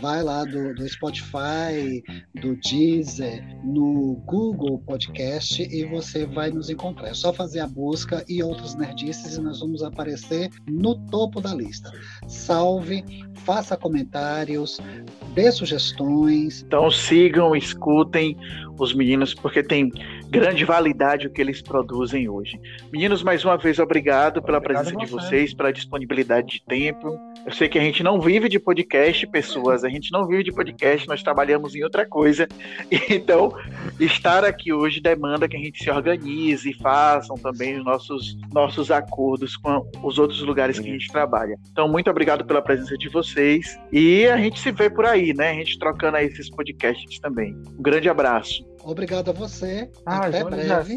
Vai lá do, do Spotify, do Deezer, no Google Podcast e você vai nos encontrar. É só fazer a busca e outros nerdices e nós vamos aparecer no topo da lista. Salve, faça comentários, dê sugestões. Então sigam, escutem os meninos, porque tem grande validade o que eles produzem hoje. Meninos, mais uma vez, obrigado pela obrigado presença de vocês, pela disponibilidade de tempo. Eu sei que a gente não vive de podcast, pessoas, a gente não vive de podcast, nós trabalhamos em outra coisa. Então, estar aqui hoje demanda que a gente se organize e façam também os nossos, nossos acordos com os outros lugares que a gente trabalha. Então, muito obrigado pela presença de vocês e a gente se vê por aí, né? A gente trocando aí esses podcasts também. Um grande abraço. Obrigado a você. Ah, Até breve.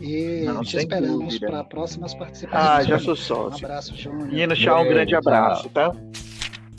E Não, te esperamos para próximas participações. Ah, já sou sócio. Um abraço, Júnior. Menino, tchau, um grande abraço, tá?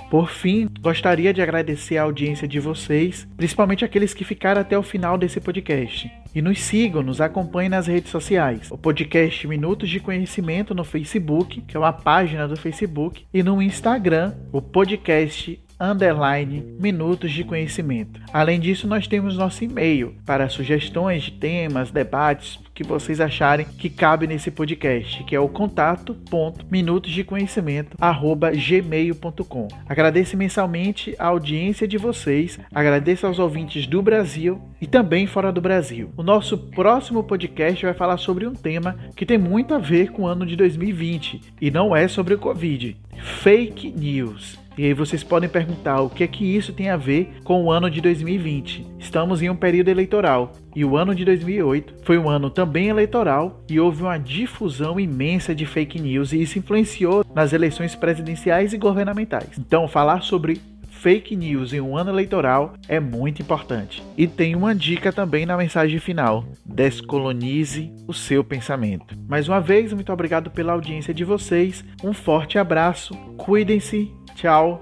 Por fim, gostaria de agradecer a audiência de vocês, principalmente aqueles que ficaram até o final desse podcast. E nos sigam, nos acompanhem nas redes sociais. O podcast Minutos de Conhecimento no Facebook, que é uma página do Facebook, e no Instagram, o podcast underline minutos de conhecimento. Além disso, nós temos nosso e-mail para sugestões de temas, debates que vocês acharem que cabe nesse podcast, que é o contato ponto minutos de conhecimento arroba gmail.com. Agradeço mensalmente a audiência de vocês, agradeço aos ouvintes do Brasil e também fora do Brasil. O nosso próximo podcast vai falar sobre um tema que tem muito a ver com o ano de 2020 e não é sobre o Covid: fake news. E aí vocês podem perguntar o que é que isso tem a ver com o ano de 2020. Estamos em um período eleitoral e o ano de 2008 foi um ano também eleitoral e houve uma difusão imensa de fake news e isso influenciou nas eleições presidenciais e governamentais. Então, falar sobre fake news em um ano eleitoral é muito importante. E tem uma dica também na mensagem final: descolonize o seu pensamento. Mais uma vez, muito obrigado pela audiência de vocês. Um forte abraço, cuidem-se Tchau.